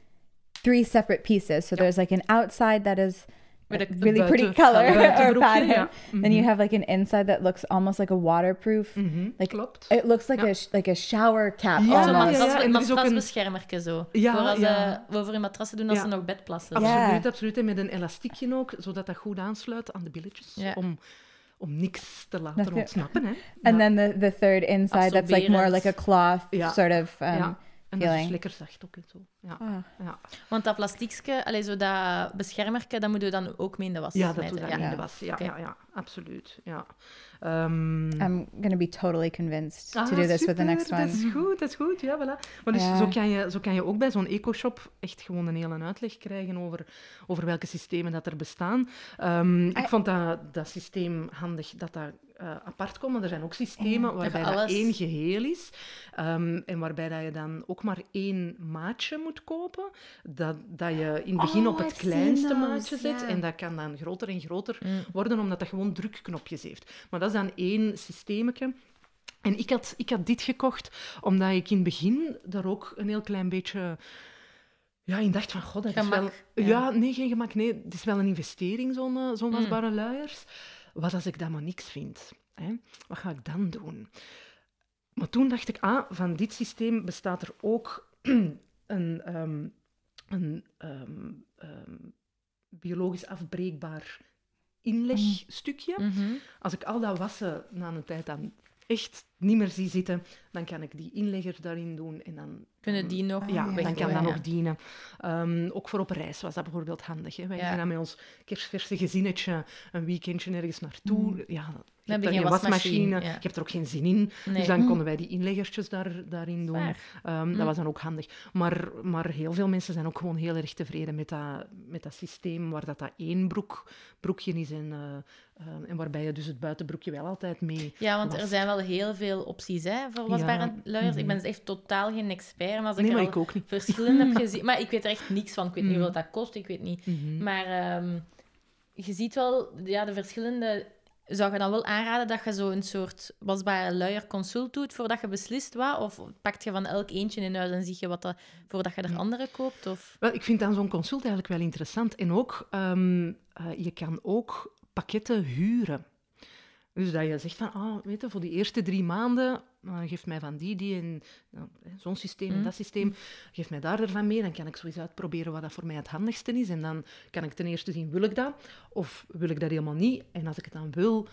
[SPEAKER 2] three separate pieces. So there's like an outside that is
[SPEAKER 1] With
[SPEAKER 2] a
[SPEAKER 1] a
[SPEAKER 2] really pretty color or
[SPEAKER 3] buitenbroekje,
[SPEAKER 2] pattern.
[SPEAKER 3] ja.
[SPEAKER 2] Then you have like an inside that looks almost like a waterproof.
[SPEAKER 3] Mhm,
[SPEAKER 2] Like
[SPEAKER 3] klopt.
[SPEAKER 2] it looks like
[SPEAKER 3] Ja.
[SPEAKER 2] a sh- like a shower cap.
[SPEAKER 3] Ja,
[SPEAKER 1] Zo'n matras,
[SPEAKER 3] er is ook een-
[SPEAKER 1] zo.
[SPEAKER 3] Ja,
[SPEAKER 1] voor als
[SPEAKER 3] ja.
[SPEAKER 1] eh, over je matrassen doen als
[SPEAKER 3] Ja.
[SPEAKER 1] ze nog bed plassen.
[SPEAKER 3] Absoluut, absoluut. En met een elastiekje ook, zodat dat goed aansluit aan de billetjes. Om, om niks te laten
[SPEAKER 2] Dat
[SPEAKER 3] ontsnappen. Hè.
[SPEAKER 2] And
[SPEAKER 3] Ja.
[SPEAKER 2] then the, the third inside that's like more like a cloth
[SPEAKER 3] Ja.
[SPEAKER 2] sort of um,
[SPEAKER 3] ja. En dat is lekker zacht ook en zo. Ja.
[SPEAKER 2] Ah.
[SPEAKER 3] Ja.
[SPEAKER 1] Want dat plastiekje, allee, zo dat beschermerke, dat moeten we dan ook mee in de was
[SPEAKER 3] ja, dat dat
[SPEAKER 1] ja.
[SPEAKER 3] in de was. Ja, ja, ja, absoluut. Ja. Ehm,
[SPEAKER 2] I'm gonna be totally convinced
[SPEAKER 3] ah,
[SPEAKER 2] to do this with the
[SPEAKER 3] super,
[SPEAKER 2] next
[SPEAKER 3] Dat
[SPEAKER 2] one.
[SPEAKER 3] is goed, dat is goed. Ja, voilà. Maar dus
[SPEAKER 2] Ja.
[SPEAKER 3] zo, kan je, zo kan je ook bij zo'n eco-shop echt gewoon een hele uitleg krijgen over, over welke systemen dat er bestaan. Ehm, ik
[SPEAKER 2] Ah.
[SPEAKER 3] vond dat, dat systeem handig dat dat eh, apart. Maar er zijn ook systemen waarbij dat één geheel is. Ehm, en waarbij dat je dan ook maar één maatje moet kopen. Dat, dat je in het begin
[SPEAKER 2] Oh,
[SPEAKER 3] op het
[SPEAKER 2] I've seen
[SPEAKER 3] kleinste maatje zet.
[SPEAKER 2] ja.
[SPEAKER 3] En dat kan dan groter en groter
[SPEAKER 1] Mm.
[SPEAKER 3] worden, omdat dat gewoon drukknopjes heeft. Maar dat is dan één systeemetje. En ik had, ik had dit gekocht omdat ik in het begin daar ook een heel klein beetje ja, in dacht van, god, dat is wel... Ja.
[SPEAKER 1] ja.
[SPEAKER 3] nee, geen gemak. Nee, het is wel een investering, zo'n eh, zo'n
[SPEAKER 1] Mm.
[SPEAKER 3] wasbare luiers. Wat als ik dat maar niks vind? Hè? Wat ga ik dan doen? Maar toen dacht ik, ah, van dit systeem bestaat er ook een, ehm, een ehm, ehm, biologisch afbreekbaar inlegstukje.
[SPEAKER 1] Mhm.
[SPEAKER 3] Als ik al dat wassen na een tijd dan echt niet meer zie zitten, dan kan ik die inlegger daarin doen en dan...
[SPEAKER 1] Kunnen die nog
[SPEAKER 3] Ja, dan kan dat
[SPEAKER 1] ja.
[SPEAKER 3] nog dienen. Ehm, ook voor op reis was dat bijvoorbeeld handig. Hè. Wij
[SPEAKER 1] Ja.
[SPEAKER 3] gaan dan met ons kerstverse gezinnetje een weekendje ergens naartoe. Ja, je hebt
[SPEAKER 1] hebben
[SPEAKER 3] daar
[SPEAKER 1] geen
[SPEAKER 3] wasmachine, je hebt er ook geen zin in.
[SPEAKER 1] Nee.
[SPEAKER 3] Dus dan konden wij die inleggertjes daar, daarin doen. Ehm,
[SPEAKER 1] Mm.
[SPEAKER 3] Dat was dan ook handig. Maar, maar heel veel mensen zijn ook gewoon heel erg tevreden met dat, met dat systeem, waar dat, dat één broek, broekje is en, eh, eh, en waarbij je dus het buitenbroekje wel altijd mee
[SPEAKER 1] Ja, want er zijn wel heel veel opties hè, voor wasbare
[SPEAKER 3] Ja,
[SPEAKER 1] luiers. Ik ben dus echt totaal geen expert. Maar als ik
[SPEAKER 3] Nee, maar ik ook niet.
[SPEAKER 1] verschillende heb gezien... Maar ik weet er echt niks van. Ik weet niet wat dat kost, ik weet niet.
[SPEAKER 3] Mhm.
[SPEAKER 1] Maar ehm, je ziet wel, ja, de verschillende... Zou je dan wel aanraden dat je zo een soort wasbare luier consult doet voordat je beslist wat? Of pakt je van elk eentje in huis en zie je wat dat, voordat je er andere koopt? Of...
[SPEAKER 3] Wel, ik vind dan zo'n consult eigenlijk wel interessant. En ook, ehm, eh, je kan ook pakketten huren. Dus dat je zegt van, ah, weet je, voor die eerste drie maanden, uh, geef mij van die, die en nou, zo'n systeem en
[SPEAKER 1] Mhm.
[SPEAKER 3] dat systeem, geef mij daar ervan mee, dan kan ik sowieso uitproberen wat dat voor mij het handigste is. En dan kan ik ten eerste zien, wil ik dat? Of wil ik dat helemaal niet? En als ik het dan wil,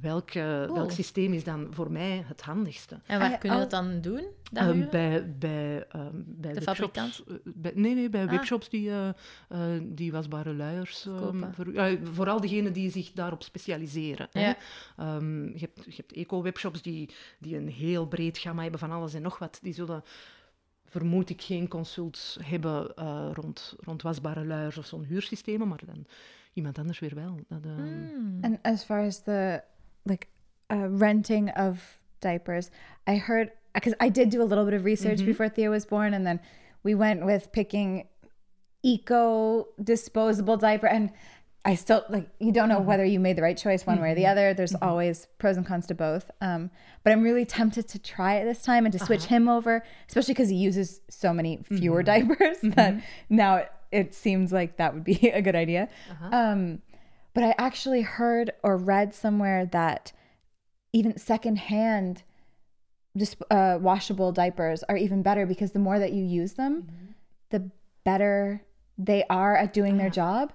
[SPEAKER 3] welk,
[SPEAKER 1] Cool.
[SPEAKER 3] welk systeem is dan voor mij het handigste?
[SPEAKER 1] En waar
[SPEAKER 2] Ah, ja,
[SPEAKER 1] kun je
[SPEAKER 2] al-
[SPEAKER 1] dat dan doen? Dat
[SPEAKER 3] Eh, bij, bij, ehm, bij
[SPEAKER 1] De
[SPEAKER 3] webshops,
[SPEAKER 1] fabrikant?
[SPEAKER 3] eh, bij- nee, nee, bij
[SPEAKER 1] Ah.
[SPEAKER 3] webshops die, eh, eh, die wasbare luiers... ehm, voor, vooral degenen die zich daarop specialiseren. Hè.
[SPEAKER 1] Ja.
[SPEAKER 3] Ehm, je hebt, je hebt eco-webshops die, die een heel breed gamma hebben van alles en nog wat. Die zullen, vermoed ik, geen consults hebben eh, rond, rond wasbare luiers of zo'n huursystemen, maar dan iemand anders weer wel. Dat, ehm,
[SPEAKER 1] Hmm.
[SPEAKER 2] And as far as the like uh, renting of diapers, I heard because I did do a little bit of research
[SPEAKER 3] Mhm.
[SPEAKER 2] before Theo was born, and then we went with picking eco disposable diaper, and I still like you don't know whether you made the right choice one way or the other. There's always pros and cons to both. Um, but I'm really tempted to try it this time and to switch him over, especially because he uses so many fewer diapers that now it, it seems like that would be a good idea. Um, but I actually heard or read somewhere that even secondhand dis- uh, washable diapers are even better because the more that you use them, the better they are at doing their job.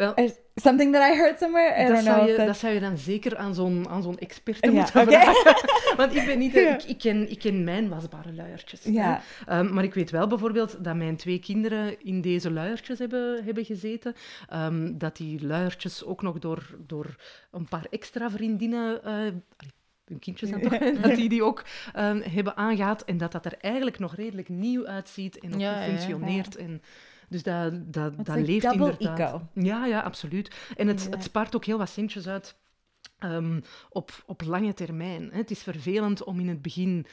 [SPEAKER 3] Wel,
[SPEAKER 2] something that I heard somewhere. I
[SPEAKER 3] dat,
[SPEAKER 2] don't know.
[SPEAKER 3] zou je, dat zou je dan zeker aan zo'n, aan zo'n expert moeten
[SPEAKER 2] oké.
[SPEAKER 3] vragen. Want ik ben niet...
[SPEAKER 2] Ja.
[SPEAKER 3] ik, ik, ken, ik ken mijn wasbare luiertjes. Ehm, maar ik weet wel bijvoorbeeld dat mijn twee kinderen in deze luiertjes hebben, hebben gezeten. Ehm, dat die luiertjes ook nog door, door een paar extra vriendinnen... eh, hun kindjes dan toch, dat die die ook ehm, hebben aangehad. En dat dat er eigenlijk nog redelijk nieuw uitziet en
[SPEAKER 1] Ja, ja, ja.
[SPEAKER 3] functioneert. En, dus dat, dat, dat leeft inderdaad.
[SPEAKER 2] eco.
[SPEAKER 3] Ja, ja, absoluut. En het,
[SPEAKER 2] Ja.
[SPEAKER 3] het spaart ook heel wat centjes uit ehm, op, op lange termijn. Hè. Het is vervelend om in het begin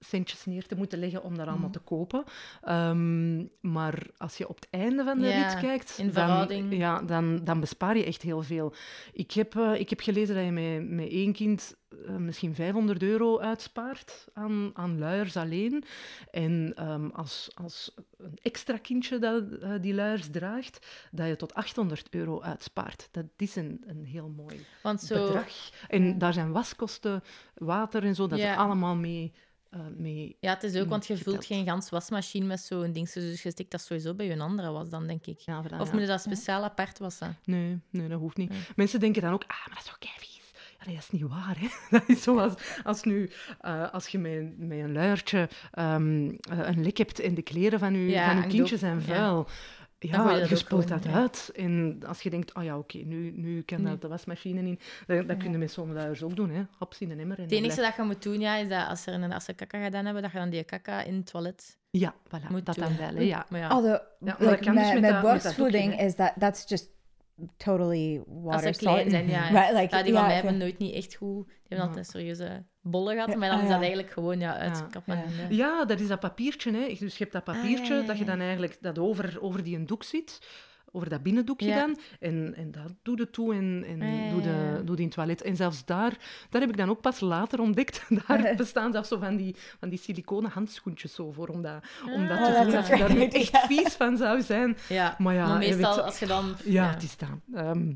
[SPEAKER 3] centjes neer te moeten leggen om dat
[SPEAKER 1] Mhm.
[SPEAKER 3] allemaal te kopen. Ehm, maar als je op het einde van de rit kijkt,
[SPEAKER 1] in
[SPEAKER 3] dan, ja, dan, dan bespaar je echt heel veel. Ik heb, eh, ik heb gelezen dat je met, met één kind eh, misschien 500 euro uitspaart aan, aan luiers alleen. En ehm, als, als een extra kindje dat eh, die luiers draagt, dat je tot 800 euro uitspaart. Dat is een, een heel mooi
[SPEAKER 1] Want zo...
[SPEAKER 3] bedrag. En daar zijn waskosten, water en zo, dat is allemaal mee, eh, mee
[SPEAKER 1] Ja, het is ook, want je
[SPEAKER 3] geteld.
[SPEAKER 1] vult geen gans wasmachine met zo'n ding. Dus je stikt dat sowieso bij je andere was dan, denk ik.
[SPEAKER 3] Ja,
[SPEAKER 1] Of moet je dat speciaal apart wassen?
[SPEAKER 3] Nee, nee, dat hoeft niet.
[SPEAKER 1] Nee.
[SPEAKER 3] Mensen denken dan ook, ah, maar dat is toch keivies. Ja, nee, dat is niet waar, hè. Dat is zoals als, nu, eh, als je met, met een luiertje ehm, eh, een lek hebt en de kleren van je,
[SPEAKER 1] Ja,
[SPEAKER 3] van kindje zijn vuil. Ja,
[SPEAKER 1] je
[SPEAKER 3] je,
[SPEAKER 1] dat
[SPEAKER 3] dat
[SPEAKER 1] ja.
[SPEAKER 3] uit. En als je denkt, oh ja, oké, nu, nu kan
[SPEAKER 1] Nee.
[SPEAKER 3] dat de wasmachine in. Dat, dat kun je met zo'n luiers ook doen, hè. Hops in een emmer. En
[SPEAKER 1] Het enige dat je moet doen, ja, is dat als, er een, als ze kaka gedaan hebben, dat je dan die kaka in het toilet
[SPEAKER 3] Ja, voilà,
[SPEAKER 1] moet
[SPEAKER 3] dat
[SPEAKER 1] doen.
[SPEAKER 3] dan wel, hè, ja.
[SPEAKER 1] Maar ja,
[SPEAKER 2] Although,
[SPEAKER 3] maar dat
[SPEAKER 2] like
[SPEAKER 3] kan dus met dat- met dat hè.
[SPEAKER 2] is that that's just totally water
[SPEAKER 1] als ze klein zijn, ja.
[SPEAKER 2] Right, like,
[SPEAKER 1] ja die van
[SPEAKER 2] yeah,
[SPEAKER 1] mij hebben nooit niet echt goed... Die hebben
[SPEAKER 3] Ja.
[SPEAKER 1] altijd serieuze bollen gehad, maar dan
[SPEAKER 2] ah,
[SPEAKER 1] is dat
[SPEAKER 2] ja.
[SPEAKER 1] eigenlijk gewoon ja, uitkappen.
[SPEAKER 2] Ja.
[SPEAKER 3] Ja, dat is dat papiertje. Hè. Dus je hebt dat
[SPEAKER 1] Ah, ja,
[SPEAKER 3] papiertje
[SPEAKER 1] ja,
[SPEAKER 3] dat je dan eigenlijk dat over, over die een doek zit. Over dat binnendoekje
[SPEAKER 1] Ja.
[SPEAKER 3] dan. En, en dat doe je toe en, en
[SPEAKER 1] Ah, ja,
[SPEAKER 3] doe, de, doe die in het toilet. En zelfs daar, daar heb ik dan ook pas later ontdekt. Daar bestaan zelfs zo van die, van die siliconen handschoentjes zo voor om dat, om dat
[SPEAKER 1] Ah,
[SPEAKER 3] te doen. Als je daar niet echt vies van zou zijn.
[SPEAKER 1] Ja,
[SPEAKER 3] Maar ja, je
[SPEAKER 1] meestal
[SPEAKER 3] weet-
[SPEAKER 1] als je dan...
[SPEAKER 3] Ja, het is dat. Ehm,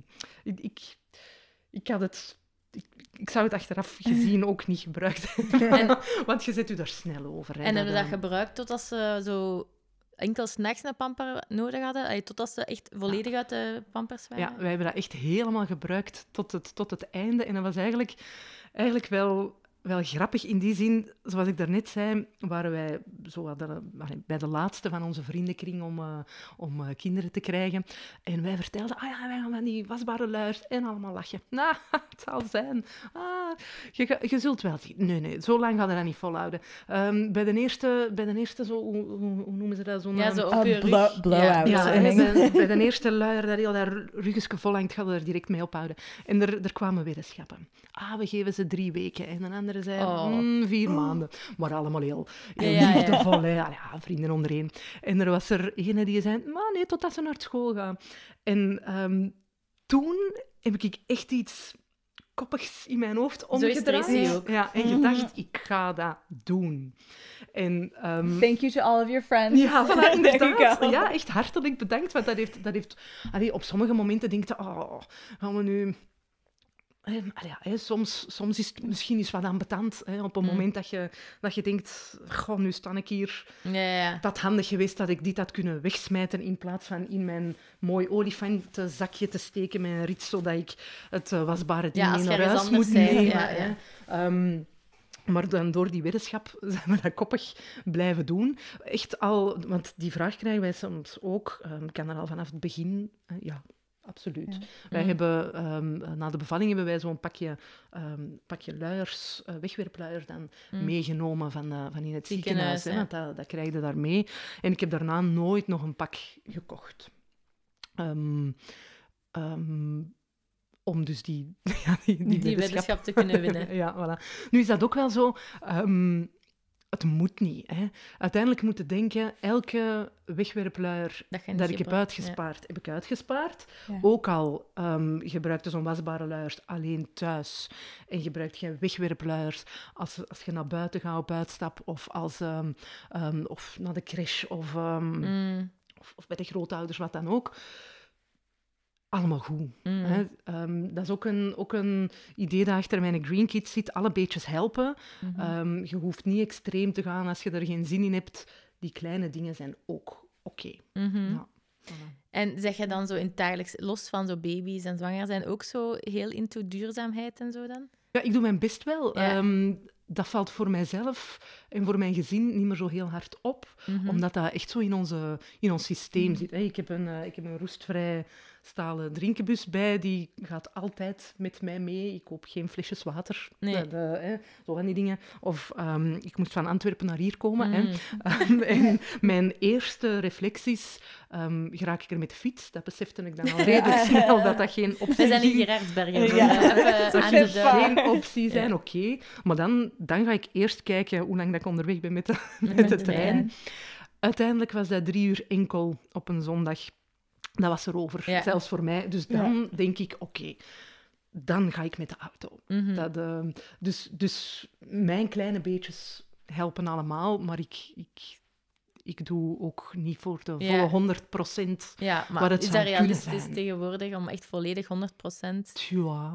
[SPEAKER 3] ik, ik, ik had het... Ik, ik zou het achteraf gezien ook niet gebruikt hebben.
[SPEAKER 1] En-
[SPEAKER 3] Want je zet je er snel over. Hè,
[SPEAKER 1] En hebben dat
[SPEAKER 3] ehm,
[SPEAKER 1] gebruikt totdat ze zo enkel s'nachts een pamper nodig hadden? Allee, totdat ze echt volledig uit de pampers waren?
[SPEAKER 3] Ja, wij hebben dat echt helemaal gebruikt tot het, tot het einde. En dat was eigenlijk, eigenlijk wel, wel grappig in die zin. Zoals ik daarnet zei, waren wij zo bij de laatste van onze vriendenkring om, eh, om eh, kinderen te krijgen. En wij vertelden, ah ja, wij gaan van die wasbare luiers en allemaal lachen. Nou, het zal zijn. Ah, je, zult wel zien. Nee, nee, zo lang gaan we dat niet volhouden. Ehm, bij, de eerste, bij de eerste, zo, hoe, hoe, hoe noemen ze dat? Zo'n,
[SPEAKER 1] Ja, zo op
[SPEAKER 2] A
[SPEAKER 1] je rug.
[SPEAKER 2] blow- blowout.
[SPEAKER 3] ja, bij, bij de eerste luier dat heel dat ruggesje vol hangt, gaan we er direct mee ophouden. En er, er kwamen weddenschappen. Ah, we geven ze drie weken. En een andere kinderen zijn
[SPEAKER 1] Oh.
[SPEAKER 3] mm, vier maanden. Maar allemaal heel, heel
[SPEAKER 1] Ja, ja, ja.
[SPEAKER 3] liefdevol, hè. Ja, ja, vrienden ondereen. En er was er ene die zei, maar nee, totdat ze naar school gaan. En ehm, toen heb ik echt iets koppigs in mijn hoofd
[SPEAKER 1] Zo is
[SPEAKER 3] omgedraaid. Ja, en gedacht, ik ga dat doen. En ehm,
[SPEAKER 2] Thank you to all of your friends.
[SPEAKER 3] ja, voilà, inderdaad. Ja, echt hartelijk bedankt. Want dat heeft... Dat heeft allee, op sommige momenten denk je, oh, gaan we nu... Eh, allee, ja, soms, soms is het misschien eens wat ambetant. Hè, op een
[SPEAKER 1] Mm.
[SPEAKER 3] moment dat je, dat je denkt, goh, nu sta ik hier.
[SPEAKER 1] Ja, ja.
[SPEAKER 3] Dat handig geweest dat ik dit had kunnen wegsmijten in plaats van in mijn mooi olifantenzakje te steken met een rit, zodat ik het eh, wasbare ding
[SPEAKER 1] Ja, je
[SPEAKER 3] naar huis moet
[SPEAKER 1] bent,
[SPEAKER 3] nemen. Ehm, maar dan door die weddenschap zijn we dat koppig blijven doen. Echt al, want die vraag krijgen wij soms ook. ehm, kan er al vanaf het begin. eh, ja, absoluut. Wij hebben, ehm, na de bevalling hebben wij zo'n pakje, ehm, pakje luiers, eh, wegwerpluiers dan
[SPEAKER 1] Mm.
[SPEAKER 3] meegenomen van, eh, van in het ziekenhuis. Hè, want dat, dat krijg je daarmee. En ik heb daarna nooit nog een pak gekocht. Ehm, om dus die, ja, die, die, weddenschap
[SPEAKER 1] te kunnen winnen.
[SPEAKER 3] ja, voilà. Nu is dat ook wel zo. Het moet niet. Hè. Uiteindelijk moeten denken, elke wegwerpluier
[SPEAKER 1] Dat, je
[SPEAKER 3] ik heb uitgespaard, heb ik uitgespaard.
[SPEAKER 2] Ja.
[SPEAKER 3] Ook al ehm gebruikte zo'n wasbare luiers alleen thuis en gebruikt geen wegwerpluiers als, als je naar buiten gaat op uitstap of, als, ehm, ehm, of naar de crash of.
[SPEAKER 1] Mm,
[SPEAKER 3] of, of bij de grootouders, wat dan ook. Allemaal goed.
[SPEAKER 1] mm.
[SPEAKER 3] Hè? Ehm, dat is ook een, ook een idee dat achter mijn Green Kids zit. Alle beetjes helpen.
[SPEAKER 1] Mhm.
[SPEAKER 3] Ehm, je hoeft niet extreem te gaan als je er geen zin in hebt. Die kleine dingen zijn ook oké.
[SPEAKER 1] Mhm.
[SPEAKER 3] Ja, voilà.
[SPEAKER 1] En zeg je dan zo in het dagelijks, los van zo baby's en zwanger zijn, ook zo heel into duurzaamheid en zo dan?
[SPEAKER 3] Ja, ik doe mijn best wel.
[SPEAKER 1] Ja.
[SPEAKER 3] Ehm, dat valt voor mijzelf en voor mijn gezin niet meer zo heel hard op,
[SPEAKER 1] Mhm.
[SPEAKER 3] omdat dat echt zo in, onze, in ons systeem zit. hè. Ik heb een, eh, ik heb een roestvrij stalen drinkenbus bij, die gaat altijd met mij mee. Ik koop geen flesjes water,
[SPEAKER 1] Nee.
[SPEAKER 3] Dat, eh, hè, zo van die dingen. Of ehm, ik moest van Antwerpen naar hier komen. Hè.
[SPEAKER 1] Mm.
[SPEAKER 3] Ehm, en mijn eerste reflecties, ehm geraak ik er met de fiets. Dat besefte ik dan al redelijk snel, dat dat geen optie
[SPEAKER 1] We zijn in
[SPEAKER 3] ging.
[SPEAKER 1] Gerardsbergen.
[SPEAKER 2] Ja.
[SPEAKER 3] Dat
[SPEAKER 1] aan
[SPEAKER 3] geen,
[SPEAKER 1] de deur.
[SPEAKER 3] geen optie zijn, oké. Maar dan, dan ga ik eerst kijken hoe lang dat ik onderweg ben met de, met de trein. Uiteindelijk was dat drie uur enkel op een zondag. Dat was erover,
[SPEAKER 1] Ja.
[SPEAKER 3] zelfs voor mij. Dus dan denk ik, oké, dan ga ik met de auto.
[SPEAKER 1] Mhm.
[SPEAKER 3] Dat, eh, dus, dus mijn kleine beetjes helpen allemaal, maar ik, ik, ik doe ook niet voor de volle 100 procent.
[SPEAKER 1] Ja, maar
[SPEAKER 3] Wat het
[SPEAKER 1] is
[SPEAKER 3] zou
[SPEAKER 1] dat
[SPEAKER 3] kunnen
[SPEAKER 1] realistisch
[SPEAKER 3] zijn.
[SPEAKER 1] tegenwoordig om echt volledig 100%?
[SPEAKER 3] Ja.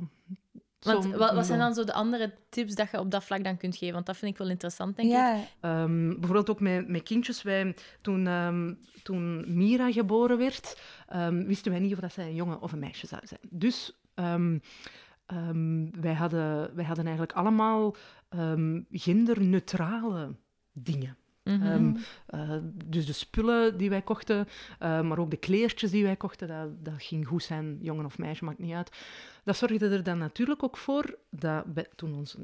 [SPEAKER 1] Want
[SPEAKER 3] Som-
[SPEAKER 1] wat, wat zijn dan zo de andere tips dat je op dat vlak dan kunt geven? Want dat vind ik wel interessant, denk ik.
[SPEAKER 2] Ja.
[SPEAKER 3] Ehm, bijvoorbeeld ook met, met kindjes. Wij, toen, ehm, toen Mira geboren werd, ehm, wisten wij niet of dat zij een jongen of een meisje zou zijn. Dus ehm, ehm, wij, hadden, wij hadden eigenlijk allemaal ehm, genderneutrale dingen.
[SPEAKER 1] Mhm.
[SPEAKER 3] Ehm, eh, dus de spullen die wij kochten, eh, maar ook de kleertjes die wij kochten, dat, dat ging goed zijn, jongen of meisje, maakt niet uit. Dat zorgde er dan natuurlijk ook voor dat bij- toen ons uh,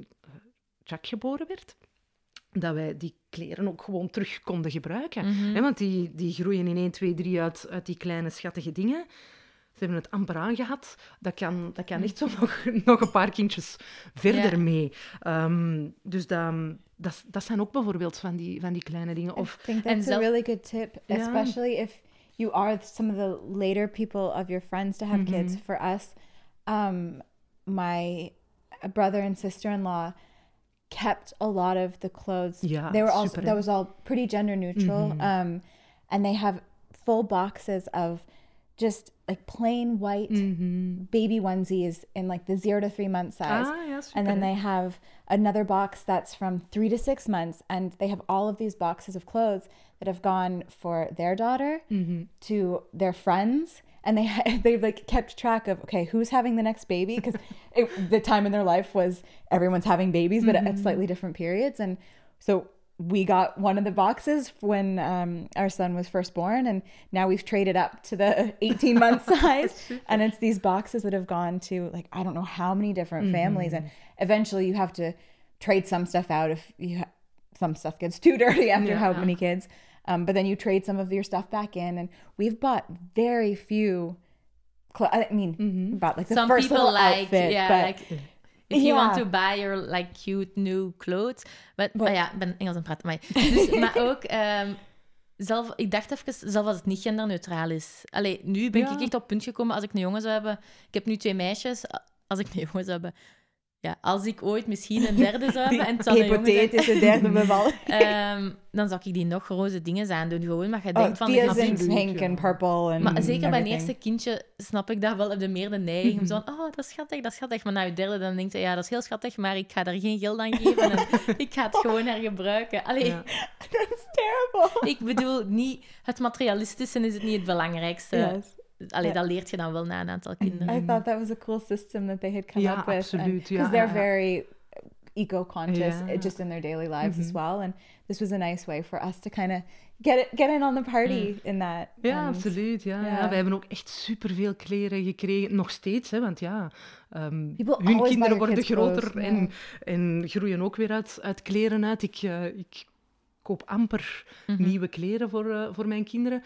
[SPEAKER 3] Jack geboren werd, dat wij die kleren ook gewoon terug konden gebruiken.
[SPEAKER 1] Mhm.
[SPEAKER 3] Want die, die groeien in 1, 2, 3 uit, uit die kleine schattige dingen. Ze hebben het amper aangehad. Dat kan, dat kan echt zo nog, nog een paar kindjes verder
[SPEAKER 1] Ja.
[SPEAKER 3] mee. Ehm, dus dat, dat, dat zijn ook bijvoorbeeld van die, van die kleine dingen. Of
[SPEAKER 2] I think that's a really good tip,
[SPEAKER 3] Ja.
[SPEAKER 2] especially if you are some of the later people of your friends to have kids. For us, um, my brother and sister-in-law kept a lot of the clothes.
[SPEAKER 3] Ja,
[SPEAKER 2] they were all
[SPEAKER 3] super,
[SPEAKER 2] that was all pretty gender neutral. Um, and they have full boxes of just like plain white mm-hmm. baby onesies in like the zero to three month size.
[SPEAKER 3] Ah, super,
[SPEAKER 2] And then they have another box that's from three to six months. And they have all of these boxes of clothes that have gone for their daughter mm-hmm. to their friends. And they they've like kept track of okay who's having the next baby because the time in their life was everyone's having babies but at mm-hmm. slightly different periods and so we got one of the boxes when um, our son was first born and now we've traded up to the 18 month size. And it's these boxes that have gone to like i don't know how many different families and eventually you have to trade some stuff out if you ha- some stuff gets too dirty after how many kids. Um, but then you trade some of your stuff back in and we've bought very few cl- i mean bought like the
[SPEAKER 1] Some
[SPEAKER 2] first
[SPEAKER 1] people
[SPEAKER 2] little
[SPEAKER 1] like,
[SPEAKER 2] outfit
[SPEAKER 1] yeah,
[SPEAKER 2] but
[SPEAKER 1] like If you want to buy your like cute new clothes. But,
[SPEAKER 2] But-
[SPEAKER 1] oh ja, ik ben Engels aan het praten. Maar, dus, maar ook, ehm, zelf, ik dacht even, zelf als het niet genderneutraal is. Allee, nu ben ik echt op het punt gekomen als ik een jongen zou hebben. Ik heb nu twee meisjes. Als ik een jongen zou hebben. Ja, als ik ooit misschien een derde zou hebben en het zijn,
[SPEAKER 2] Hypothetische derde bevalling.
[SPEAKER 1] ehm, dan zou ik die nog roze dingen aan doen. Gewoon, maar je denkt
[SPEAKER 2] Oh,
[SPEAKER 1] van...
[SPEAKER 2] die is in pink and purple. And
[SPEAKER 1] Maar zeker bij een eerste kindje snap ik dat wel. Heb je meer de neiging om zo oh, dat is schattig, dat is schattig. Maar na je derde, dan denk je, ja, dat is heel schattig, maar ik ga daar geen geld aan geven. En ik ga het gewoon hergebruiken. Allee,
[SPEAKER 3] Ja.
[SPEAKER 2] That's terrible.
[SPEAKER 1] ik bedoel, niet, het materialistische is het niet het belangrijkste.
[SPEAKER 2] Yes.
[SPEAKER 1] Allee,
[SPEAKER 2] Ja.
[SPEAKER 1] dat leert je dan wel na een aantal kinderen.
[SPEAKER 2] I thought that was a cool system that they had come
[SPEAKER 3] Ja,
[SPEAKER 2] up with.
[SPEAKER 3] absoluut, ja,
[SPEAKER 2] Because they're very eco-conscious just in their daily lives as well. And this was a nice way for us to kind of get it, get in on the party in that.
[SPEAKER 3] Ja,
[SPEAKER 2] And-
[SPEAKER 3] absoluut. Ja,
[SPEAKER 2] ja.
[SPEAKER 3] ja. We hebben ook echt superveel kleren gekregen. Nog steeds, hè, want ja, ehm,
[SPEAKER 2] People
[SPEAKER 3] hun kinderen worden groter
[SPEAKER 2] clothes,
[SPEAKER 3] en, en groeien ook weer uit, uit kleren uit. Ik, eh, ik koop amper
[SPEAKER 1] Mhm.
[SPEAKER 3] nieuwe kleren voor, eh, voor mijn kinderen.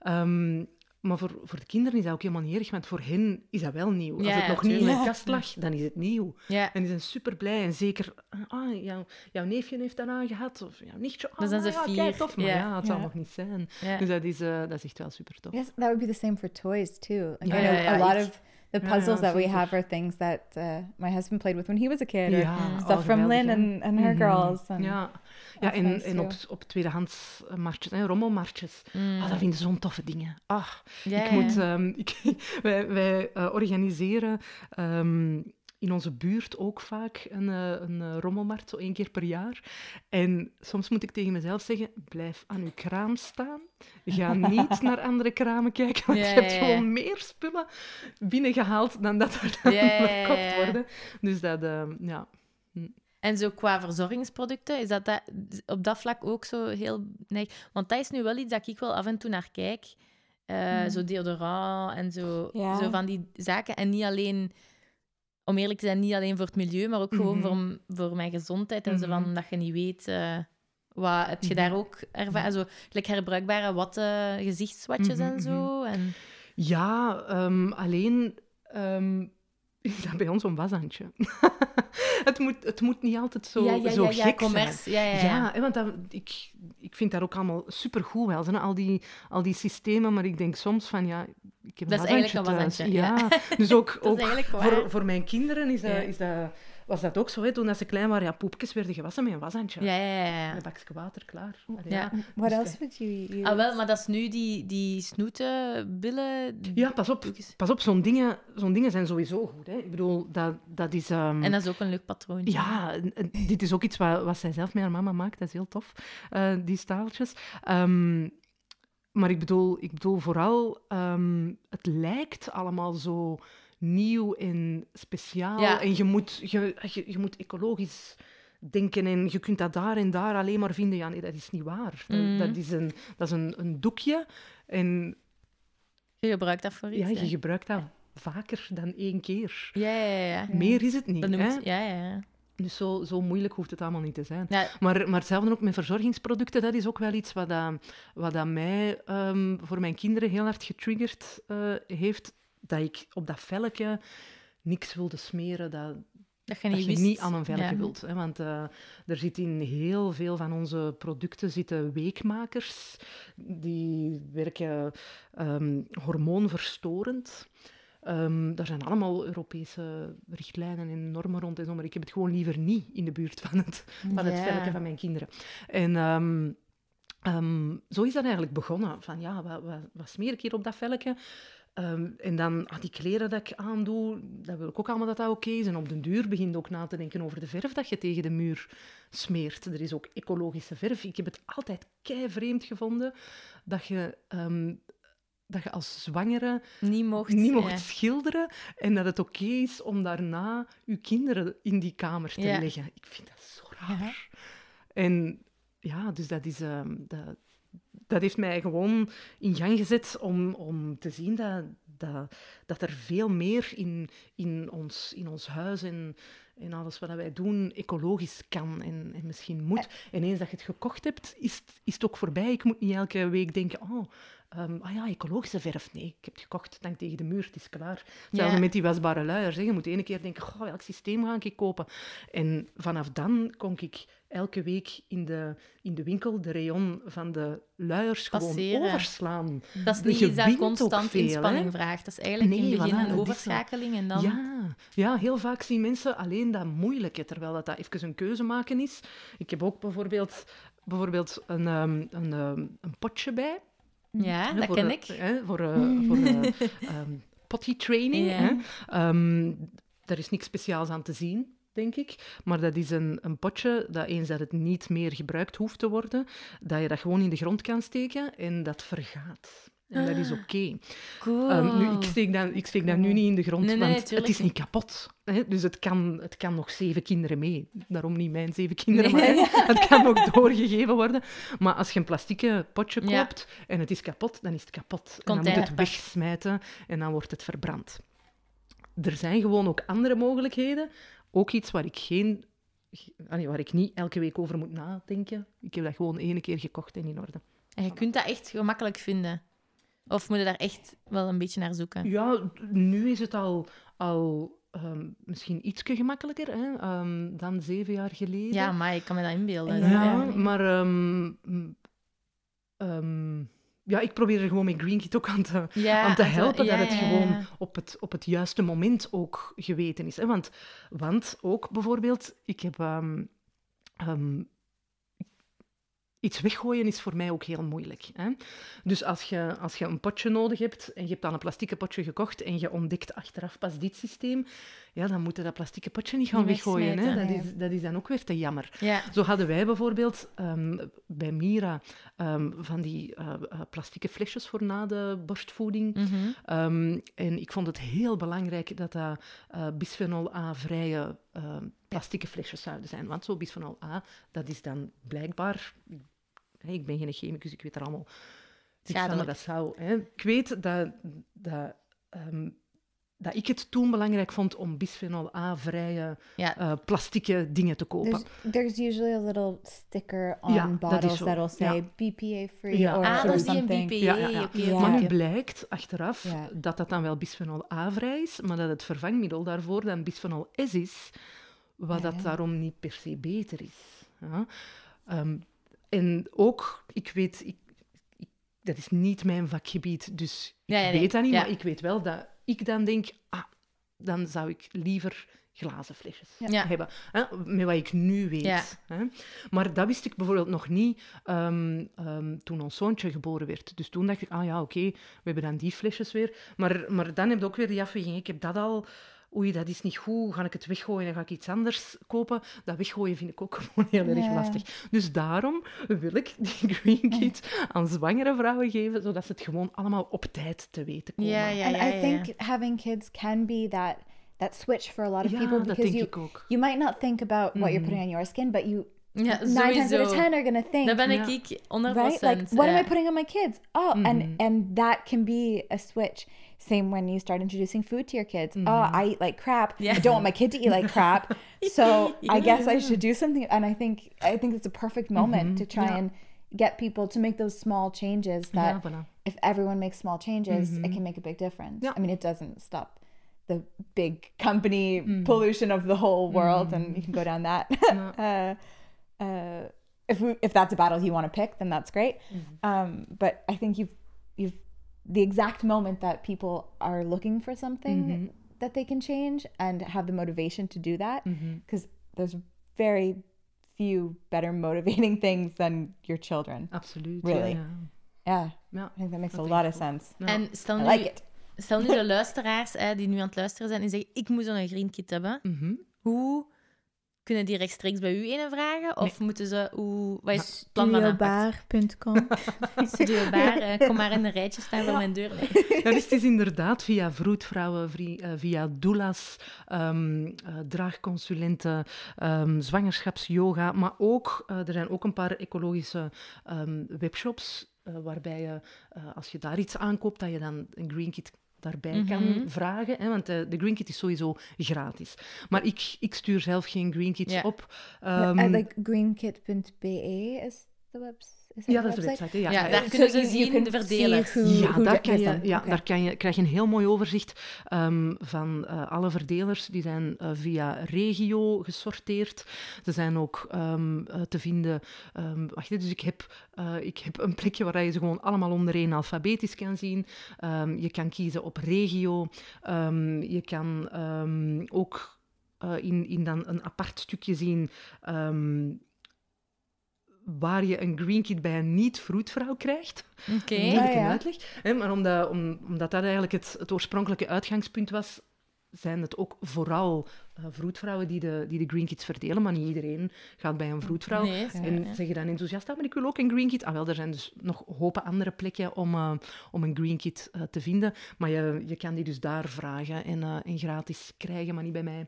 [SPEAKER 3] Ehm, maar voor, voor de kinderen is dat ook helemaal niet erg, want voor hen is dat wel nieuw. Als
[SPEAKER 1] Ja,
[SPEAKER 3] het nog niet in de kast lag, dan is het nieuw.
[SPEAKER 1] Ja,
[SPEAKER 3] En die zijn super blij. En zeker, ah, jouw, jouw neefje heeft dat aangehad. Of jouw nichtje.
[SPEAKER 1] Dan zijn
[SPEAKER 3] ah,
[SPEAKER 1] ze
[SPEAKER 3] ja,
[SPEAKER 1] fier.
[SPEAKER 3] kijk, tof. Maar
[SPEAKER 1] Ja.
[SPEAKER 3] ja, het zal
[SPEAKER 2] Ja.
[SPEAKER 3] nog niet zijn.
[SPEAKER 1] ja.
[SPEAKER 3] Dus dat is, eh, dat is echt wel super tof.
[SPEAKER 2] Yes, that would be the same for toys too. Like
[SPEAKER 3] Ja,
[SPEAKER 2] I know
[SPEAKER 1] ja, ja,
[SPEAKER 2] a lot
[SPEAKER 1] ik-
[SPEAKER 2] of the puzzles that we have are things that uh, my husband played with when he was a kid.
[SPEAKER 3] Ja,
[SPEAKER 2] stuff from Lynn
[SPEAKER 3] hè.
[SPEAKER 2] and, and her
[SPEAKER 3] Mhm.
[SPEAKER 2] girls. And
[SPEAKER 3] Ja, ja en,
[SPEAKER 2] nice
[SPEAKER 3] en
[SPEAKER 2] too.
[SPEAKER 3] op, op tweedehands eh, marktjes, hè, rommelmarktjes.
[SPEAKER 1] Mm.
[SPEAKER 3] Ah, dat vind ik zo'n toffe dingen. Ah,
[SPEAKER 1] Ja,
[SPEAKER 3] ik moet, ehm, ik, wij wij eh, organiseren ehm, in onze buurt ook vaak een, eh, een eh, rommelmarkt, zo één keer per jaar. En soms moet ik tegen mezelf zeggen, blijf aan uw kraam staan. Ga niet naar andere kramen kijken, want
[SPEAKER 1] Ja,
[SPEAKER 3] je hebt
[SPEAKER 1] ja, ja.
[SPEAKER 3] gewoon meer spullen binnengehaald dan dat er dan
[SPEAKER 1] Ja, ja, ja,
[SPEAKER 3] verkocht
[SPEAKER 1] ja.
[SPEAKER 3] worden. Dus dat, ehm, ja...
[SPEAKER 1] En zo qua verzorgingsproducten, is dat, dat op dat vlak ook zo heel... Nee, want dat is nu wel iets dat ik wel af en toe naar kijk. Eh, Zo deodorant en zo,
[SPEAKER 2] Ja.
[SPEAKER 1] zo van die zaken. En niet alleen, om eerlijk te zijn, niet alleen voor het milieu, maar ook gewoon
[SPEAKER 3] Mhm.
[SPEAKER 1] voor, mijn gezondheid. En zo
[SPEAKER 3] Mhm.
[SPEAKER 1] van dat je niet weet... eh, wat, heb je daar ook ervaren? Zo, gelijk herbruikbare watten, gezichtswatjes
[SPEAKER 3] Mhm,
[SPEAKER 1] en zo. En,
[SPEAKER 3] Ja, ehm, alleen is dat bij ons een washandje. het, moet, het moet niet altijd zo,
[SPEAKER 1] ja, ja,
[SPEAKER 3] zo
[SPEAKER 1] ja,
[SPEAKER 3] gek
[SPEAKER 1] commerce. Ja, ja,
[SPEAKER 3] zijn.
[SPEAKER 1] ja.
[SPEAKER 3] Ja, want dat, ik, ik vind dat ook allemaal supergoed wel, zijn, al, die, al die systemen, maar ik denk soms van ja, ik heb een
[SPEAKER 1] Dat is eigenlijk een
[SPEAKER 3] washandje
[SPEAKER 1] washandje,
[SPEAKER 3] Ja, dus ook,
[SPEAKER 1] Dat is
[SPEAKER 3] ook
[SPEAKER 1] eigenlijk waar.
[SPEAKER 3] voor, voor mijn kinderen is dat,
[SPEAKER 1] Ja.
[SPEAKER 3] is dat, was dat ook zo. Hè, toen dat ze klein waren, ja, poepjes werden gewassen met een washandje.
[SPEAKER 1] Ja, ja, ja, ja.
[SPEAKER 3] Een bakje water, klaar. Allee,
[SPEAKER 1] Ja.
[SPEAKER 3] Dus,
[SPEAKER 2] else would you use?
[SPEAKER 1] Ah, wel, maar dat is nu die, die snoetenbillen.
[SPEAKER 3] Ja, pas op. Pas op, zo'n dingen, zo'n dingen zijn sowieso goed. Hè. Ik bedoel, dat, dat is... ehm,
[SPEAKER 1] En dat is ook een leuk patroon.
[SPEAKER 3] Ja, dit is ook iets wat, wat zij zelf met haar mama maakt. Dat is heel tof, eh, die staaltjes. Ehm, maar ik bedoel, ik bedoel vooral, ehm, het lijkt allemaal zo nieuw en speciaal.
[SPEAKER 1] Ja.
[SPEAKER 3] En je moet, je, je, je moet ecologisch denken en je kunt dat daar en daar alleen maar vinden. Ja, nee, dat is niet waar. Dat,
[SPEAKER 1] Mhm.
[SPEAKER 3] dat is, een, dat is een, een doekje en
[SPEAKER 1] Je gebruikt dat voor iets.
[SPEAKER 3] ja,
[SPEAKER 1] hè?
[SPEAKER 3] je gebruikt dat vaker dan één keer.
[SPEAKER 1] Ja, ja, ja.
[SPEAKER 3] Meer is het niet.
[SPEAKER 1] Dat
[SPEAKER 3] hè?
[SPEAKER 1] Ja, ja, ja.
[SPEAKER 3] Dus zo, zo moeilijk hoeft het allemaal niet te zijn.
[SPEAKER 1] ja.
[SPEAKER 3] Maar, maar hetzelfde ook met verzorgingsproducten, dat is ook wel iets wat, dat, wat dat mij ehm, voor mijn kinderen heel hard getriggerd eh, heeft. Dat ik op dat velkje niks wilde smeren dat,
[SPEAKER 1] Dat je
[SPEAKER 3] dat
[SPEAKER 1] niet
[SPEAKER 3] je
[SPEAKER 1] wist.
[SPEAKER 3] niet aan een velkje
[SPEAKER 1] Ja.
[SPEAKER 3] wilt. Hè? Want eh, er zit in heel veel van onze producten zitten weekmakers. Die werken ehm, hormoonverstorend. Ehm daar zijn allemaal Europese richtlijnen en normen rond en zo, maar ik heb het gewoon liever niet in de buurt van het, van het van mijn kinderen. En ehm, ehm, zo is dat eigenlijk begonnen. Van ja, wat, wat, wat smeer ik hier op dat velkje? Ehm, en dan ah, die kleren dat ik aandoe, dat wil ik ook allemaal dat dat oké is. En op den duur begin je ook na te denken over de verf dat je tegen de muur smeert. Er is ook ecologische verf. Ik heb het altijd kei vreemd gevonden dat je, dat je als zwangere
[SPEAKER 1] Niet mocht.
[SPEAKER 3] niet mocht
[SPEAKER 1] ja.
[SPEAKER 3] schilderen en dat het oké is om daarna je kinderen in die kamer te
[SPEAKER 1] Ja.
[SPEAKER 3] leggen. Ik vind dat zo raar. En ja, dus dat is... ehm, dat, dat heeft mij gewoon in gang gezet om, om te zien dat, dat, dat er veel meer in, in, ons, in ons huis en, en alles wat wij doen ecologisch kan en, en misschien moet. En eens dat je het gekocht hebt, is, het- is het ook voorbij. Ik moet niet elke week denken, oh, ehm, ah ja, ecologische verf. Nee, ik heb het gekocht, dank tegen de muur, het is klaar.
[SPEAKER 1] Ja.
[SPEAKER 3] Hetzelfde met die wasbare luiers. Hè. Je moet ene keer denken, goh, welk systeem ga ik kopen? En vanaf dan kon ik elke week in de, in de winkel de rayon van de luiers gewoon overslaan.
[SPEAKER 1] Dat is
[SPEAKER 3] Je
[SPEAKER 1] niet iets dat constant
[SPEAKER 3] veel, hè?
[SPEAKER 1] inspanning vraagt. Dat is eigenlijk in
[SPEAKER 3] Nee,
[SPEAKER 1] het begin
[SPEAKER 3] voilà,
[SPEAKER 1] een overschakeling en dan...
[SPEAKER 3] Ja, ja, heel vaak zien mensen alleen dat moeilijke, terwijl dat, dat even een keuze maken is. Ik heb ook bijvoorbeeld, bijvoorbeeld een, ehm, een, ehm, een potje bij.
[SPEAKER 1] Ja,
[SPEAKER 3] hè,
[SPEAKER 1] dat
[SPEAKER 3] voor,
[SPEAKER 1] ken ik.
[SPEAKER 3] hè, voor eh, voor ehm, potty training.
[SPEAKER 1] Ja.
[SPEAKER 3] Hè. Ehm, daar is niks speciaals aan te zien, denk ik. Maar dat is een, een potje dat eens dat het niet meer gebruikt hoeft te worden, dat je dat gewoon in de grond kan steken en dat vergaat. En dat
[SPEAKER 1] Ah.
[SPEAKER 3] is oké.
[SPEAKER 1] Cool.
[SPEAKER 3] Ehm, nu, ik, steek dat, ik steek dat nu niet in de grond,
[SPEAKER 1] Nee, nee,
[SPEAKER 3] want het is niet kapot. Hè? Dus het kan, het kan nog zeven kinderen mee. Daarom niet mijn zeven kinderen,
[SPEAKER 1] Nee.
[SPEAKER 3] maar hè, het kan nog doorgegeven worden. Maar als je een plastieke potje
[SPEAKER 1] Ja.
[SPEAKER 3] koopt en het is kapot, dan is het kapot. En dan moet het wegsmijten en dan wordt het verbrand. Er zijn gewoon ook andere mogelijkheden. Ook iets waar ik geen... waar ik niet elke week over moet nadenken. Ik heb dat gewoon één keer gekocht en in orde.
[SPEAKER 1] En je kunt dat echt gemakkelijk vinden. Of moet je daar echt wel een beetje naar zoeken?
[SPEAKER 3] Ja, nu is het al, al ehm, misschien iets gemakkelijker hè, ehm, dan zeven jaar geleden.
[SPEAKER 1] Ja, maar ik kan me dat inbeelden.
[SPEAKER 2] Ja.
[SPEAKER 3] Ja, maar ehm, ja, ik probeer er gewoon met Green Kit ook aan te,
[SPEAKER 1] Ja,
[SPEAKER 3] aan te helpen
[SPEAKER 1] ja,
[SPEAKER 3] dat het gewoon op het, op het juiste moment ook geweten is. Hè? Want, want ook bijvoorbeeld, ik heb... iets weggooien is voor mij ook heel moeilijk. Hè? Dus als je, als je een potje nodig hebt en je hebt dan een plastieke potje gekocht en je ontdekt achteraf pas dit systeem, ja, dan moet je dat plastieke potje niet gaan
[SPEAKER 1] Niet
[SPEAKER 3] weggooien. Hè? Dat, is, dat is dan ook weer te jammer.
[SPEAKER 1] Ja.
[SPEAKER 3] Zo hadden wij bijvoorbeeld ehm, bij Mira ehm, van die eh eh, plastieke flesjes voor na de borstvoeding.
[SPEAKER 1] Mhm.
[SPEAKER 3] Ehm, en ik vond het heel belangrijk dat dat eh, bisphenol A-vrije ehm plastieke flesjes zouden zijn. Want zo bisphenol A, dat is dan blijkbaar... hè, Ik ben geen chemicus, ik weet er allemaal maar
[SPEAKER 1] Schadelijk.
[SPEAKER 3] dat zou... Hè. Ik weet dat, dat, dat ik het toen belangrijk vond om bisphenol A-vrije
[SPEAKER 1] Ja.
[SPEAKER 3] eh plastieke dingen te kopen.
[SPEAKER 2] There's, there's usually a little sticker on
[SPEAKER 3] Ja, dat is
[SPEAKER 2] bottles
[SPEAKER 3] zo.
[SPEAKER 2] that'll say
[SPEAKER 3] Ja.
[SPEAKER 2] BPA free
[SPEAKER 3] Ja.
[SPEAKER 2] or,
[SPEAKER 1] Ah,
[SPEAKER 2] or something.
[SPEAKER 1] BPA.
[SPEAKER 3] Ja, ja, ja.
[SPEAKER 1] Oké,
[SPEAKER 2] Ja.
[SPEAKER 1] oké,
[SPEAKER 3] Maar nu blijkt achteraf
[SPEAKER 2] Ja.
[SPEAKER 3] dat dat dan wel bisphenol A-vrij is, maar dat het vervangmiddel daarvoor dan bisphenol S is, wat
[SPEAKER 2] Ja,
[SPEAKER 3] dat
[SPEAKER 2] ja.
[SPEAKER 3] daarom niet per se beter is. Ja. Ehm, en ook, ik weet, ik, ik- dat is niet mijn vakgebied, dus ik
[SPEAKER 1] Ja, ja, nee.
[SPEAKER 3] weet dat niet,
[SPEAKER 1] Ja.
[SPEAKER 3] maar ik weet wel dat ik dan denk, ah, dan zou ik liever glazen flesjes
[SPEAKER 1] Ja.
[SPEAKER 3] hebben. Hè? Met wat ik nu weet.
[SPEAKER 1] Ja.
[SPEAKER 3] Hè? Maar dat wist ik bijvoorbeeld nog niet ehm, ehm, toen ons zoontje geboren werd. Dus toen dacht ik, ah ja, oké, we hebben dan die flesjes weer. Maar, maar dan heb je ook weer die afweging. Ik heb dat al... Oei, dat is niet goed. Ga ik het weggooien en ga ik iets anders kopen? Dat weggooien vind ik ook gewoon heel erg
[SPEAKER 2] Ja.
[SPEAKER 3] lastig. Dus daarom wil ik die Green Kit aan zwangere vrouwen geven, zodat ze het gewoon allemaal op tijd te weten komen.
[SPEAKER 1] Ja, ja,
[SPEAKER 2] and
[SPEAKER 1] ja,
[SPEAKER 2] I think having kids can be that that switch for a lot of
[SPEAKER 3] Ja,
[SPEAKER 2] people
[SPEAKER 3] dat
[SPEAKER 2] because
[SPEAKER 3] denk
[SPEAKER 2] you
[SPEAKER 3] ik ook.
[SPEAKER 2] you might not think about what you're
[SPEAKER 3] Mhm.
[SPEAKER 2] putting on your skin, but you
[SPEAKER 1] Ja,
[SPEAKER 2] nine times out of ten are gonna think
[SPEAKER 1] Dat ben
[SPEAKER 3] Ja.
[SPEAKER 1] ik ik 100%.
[SPEAKER 2] right like what am. I putting on my kids? Oh,
[SPEAKER 3] Mhm.
[SPEAKER 2] and and that can be a switch. Same when you start introducing food to your kids. Oh, I eat like crap.
[SPEAKER 1] Yeah.
[SPEAKER 2] I don't want my kid to eat like crap. So I guess I should do something. And I think I think it's a perfect moment to try
[SPEAKER 3] Ja.
[SPEAKER 2] and get people to make those small changes that
[SPEAKER 3] voilà.
[SPEAKER 2] if everyone makes small changes, it can make a big difference.
[SPEAKER 3] Ja.
[SPEAKER 2] I mean, it doesn't stop the big company pollution of the whole world, and you can go down that. uh, uh, if we, if that's a battle you want to pick, then that's great. Um, but I think you've you've the exact moment that people are looking for something that they can change and have the motivation to do that, because there's very few better motivating things than your children.
[SPEAKER 3] absolutely
[SPEAKER 2] Really?
[SPEAKER 3] Ja,
[SPEAKER 2] Yeah,
[SPEAKER 3] ja.
[SPEAKER 2] I think that makes
[SPEAKER 3] Dat
[SPEAKER 2] a lot
[SPEAKER 3] ik
[SPEAKER 2] of sense.
[SPEAKER 3] Ja.
[SPEAKER 1] En stel
[SPEAKER 2] I
[SPEAKER 1] nu,
[SPEAKER 2] like it.
[SPEAKER 1] stel nu de luisteraars hè, die nu aan het luisteren zijn en zeggen, ik moet zo'n green kit hebben.
[SPEAKER 3] Mhm.
[SPEAKER 1] Hoe kunnen die rechtstreeks bij u een vragen? Of moeten ze, hoe, wat is het plan van?
[SPEAKER 2] Studiobar.com.
[SPEAKER 1] Eh, kom maar in een rijtje staan voor mijn deur. Nee.
[SPEAKER 3] Ja, dus is inderdaad via vroedvrouwen, eh, via doulas, ehm, eh, draagconsulenten, ehm, zwangerschapsyoga, maar ook, er zijn ook een paar ecologische ehm, webshops waarbij je, als je daar iets aankoopt, dat je dan een Green Kit daarbij kan
[SPEAKER 1] Mhm.
[SPEAKER 3] vragen. Hè, want eh, de Green Kit is sowieso gratis. Maar ik, ik stuur zelf geen Green Kits
[SPEAKER 1] Ja.
[SPEAKER 3] op.
[SPEAKER 2] Uh,
[SPEAKER 3] Ehm,
[SPEAKER 2] like greenkit.be is the website.
[SPEAKER 3] Ja, dat is de
[SPEAKER 2] website?
[SPEAKER 3] hè. Ja,
[SPEAKER 1] daar
[SPEAKER 3] ja.
[SPEAKER 1] kunnen ze zien de verdelers.
[SPEAKER 3] Ja, daar, kan je, ja daar kan je, krijg je een heel mooi overzicht ehm, van eh, alle verdelers. Die zijn eh, via regio gesorteerd. Ze zijn ook ehm, eh, te vinden... ehm, wacht, dus ik heb, eh, ik heb een plekje waar je ze gewoon allemaal ondereen alfabetisch kan zien. Ehm, je kan kiezen op regio. Ehm, je kan ehm, ook eh, in, in dan een apart stukje zien... waar je een green kit bij een niet-vroedvrouw krijgt.
[SPEAKER 1] Oké.
[SPEAKER 3] Moeilijke
[SPEAKER 2] Ah, ja.
[SPEAKER 3] uitleg. Hè, maar omdat, om, omdat dat eigenlijk het, het oorspronkelijke uitgangspunt was, zijn het ook vooral eh, vroedvrouwen die de, die de green kits verdelen. Maar niet iedereen gaat bij een vroedvrouw.
[SPEAKER 1] Nee,
[SPEAKER 3] En
[SPEAKER 1] ja.
[SPEAKER 3] zeg je dan enthousiast, ah, maar ik wil ook een green kit. Ah, wel, er zijn dus nog hopen andere plekken om, eh, om een green kit eh, te vinden. Maar je, je kan die dus daar vragen en, eh, en gratis krijgen, maar niet bij mij.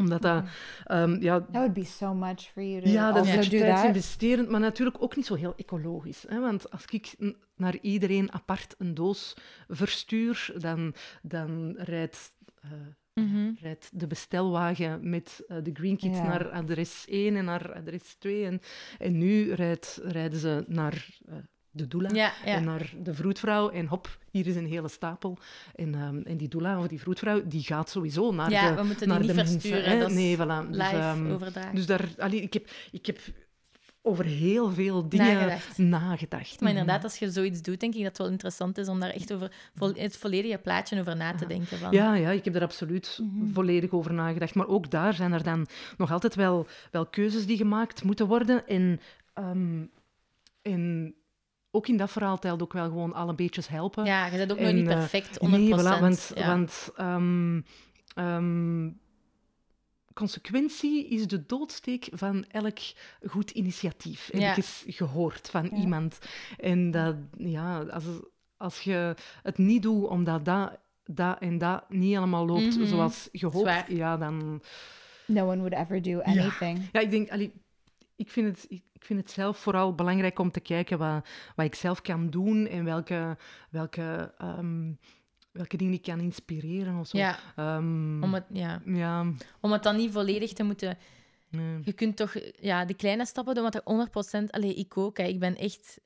[SPEAKER 3] Omdat dat... ehm, ja,
[SPEAKER 2] That would be so much for you to
[SPEAKER 3] ja, dat
[SPEAKER 2] also
[SPEAKER 3] is
[SPEAKER 2] do that.
[SPEAKER 3] tijdsinvesterend, maar natuurlijk ook niet zo heel ecologisch. Hè? Want als ik naar iedereen apart een doos verstuur, dan, dan rijdt, eh,
[SPEAKER 1] Mhm.
[SPEAKER 3] rijdt de bestelwagen met eh, de Green Kit
[SPEAKER 2] Ja.
[SPEAKER 3] naar adres 1 en naar adres 2. En, en nu rijdt, rijden ze naar eh, de doula
[SPEAKER 1] Ja, ja.
[SPEAKER 3] en naar de vroedvrouw. En hop, hier is een hele stapel. En, ehm, en die doula of die vroedvrouw, die gaat sowieso naar
[SPEAKER 1] Ja,
[SPEAKER 3] de
[SPEAKER 1] we moeten die
[SPEAKER 3] naar
[SPEAKER 1] niet
[SPEAKER 3] de mensen,
[SPEAKER 1] versturen,
[SPEAKER 3] hè. nee, voilà. Dus,
[SPEAKER 1] live overdragen.
[SPEAKER 3] dus daar, allee, ik, heb, ik heb over heel veel dingen
[SPEAKER 1] Nagedacht.
[SPEAKER 3] nagedacht.
[SPEAKER 1] Maar
[SPEAKER 3] Mhm.
[SPEAKER 1] inderdaad, als je zoiets doet, denk ik dat het wel interessant is om daar echt over vo- het volledige plaatje over na te denken. Van.
[SPEAKER 3] Ja, ja, ik heb er absoluut
[SPEAKER 1] Mhm.
[SPEAKER 3] volledig over nagedacht. Maar ook daar zijn er dan nog altijd wel, wel keuzes die gemaakt moeten worden. En, ehm, en ook in dat verhaal telt ook wel gewoon alle beetjes helpen.
[SPEAKER 1] Ja, je bent ook nog
[SPEAKER 3] En,
[SPEAKER 1] niet
[SPEAKER 3] eh,
[SPEAKER 1] perfect, 100%.
[SPEAKER 3] Nee, voilà, want,
[SPEAKER 1] ja.
[SPEAKER 3] want ehm, ehm, consequentie is de doodsteek van elk goed initiatief. Heb
[SPEAKER 1] Ja.
[SPEAKER 3] ik eens gehoord van
[SPEAKER 2] Ja.
[SPEAKER 3] iemand. En dat, ja, als, als je het niet doet omdat dat, dat en dat niet helemaal loopt
[SPEAKER 1] Mhm.
[SPEAKER 3] zoals je hoopt,
[SPEAKER 1] Zwaar.
[SPEAKER 3] ja, dan...
[SPEAKER 2] No one would ever do anything.
[SPEAKER 3] Ja, ik denk, allee, ik vind, het, ik, vind het zelf vooral belangrijk om te kijken wat, wat ik zelf kan doen en welke, welke, ehm, welke dingen ik kan inspireren of zo.
[SPEAKER 1] ja,
[SPEAKER 3] Ehm,
[SPEAKER 1] om het, ja,
[SPEAKER 3] ja,
[SPEAKER 1] om het dan niet volledig te moeten...
[SPEAKER 3] nee.
[SPEAKER 1] Je kunt toch ja, de kleine stappen doen, want er 100%... Allee, ik ook. Hè. Ik ben echt...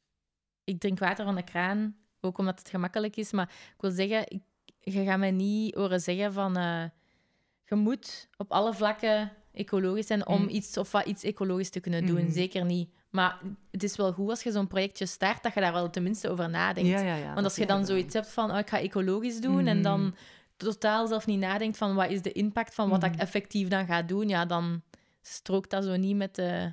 [SPEAKER 1] Ik drink water van de kraan, ook omdat het gemakkelijk is. Maar ik wil zeggen, ik, je gaat mij niet horen zeggen van... eh, je moet op alle vlakken ecologisch zijn om
[SPEAKER 3] Mm.
[SPEAKER 1] iets of wat iets ecologisch te kunnen doen.
[SPEAKER 3] Mhm.
[SPEAKER 1] Zeker niet. Maar het is wel goed als je zo'n projectje start, dat je daar wel tenminste over nadenkt.
[SPEAKER 3] Ja, ja, ja,
[SPEAKER 1] Want als je dan zoiets hebt van, oh, ik ga ecologisch doen, en
[SPEAKER 3] Mhm.
[SPEAKER 1] dan totaal zelf niet nadenkt van, wat is de impact van wat ik
[SPEAKER 3] Mhm.
[SPEAKER 1] effectief dan ga doen, ja, dan strookt dat zo niet met de,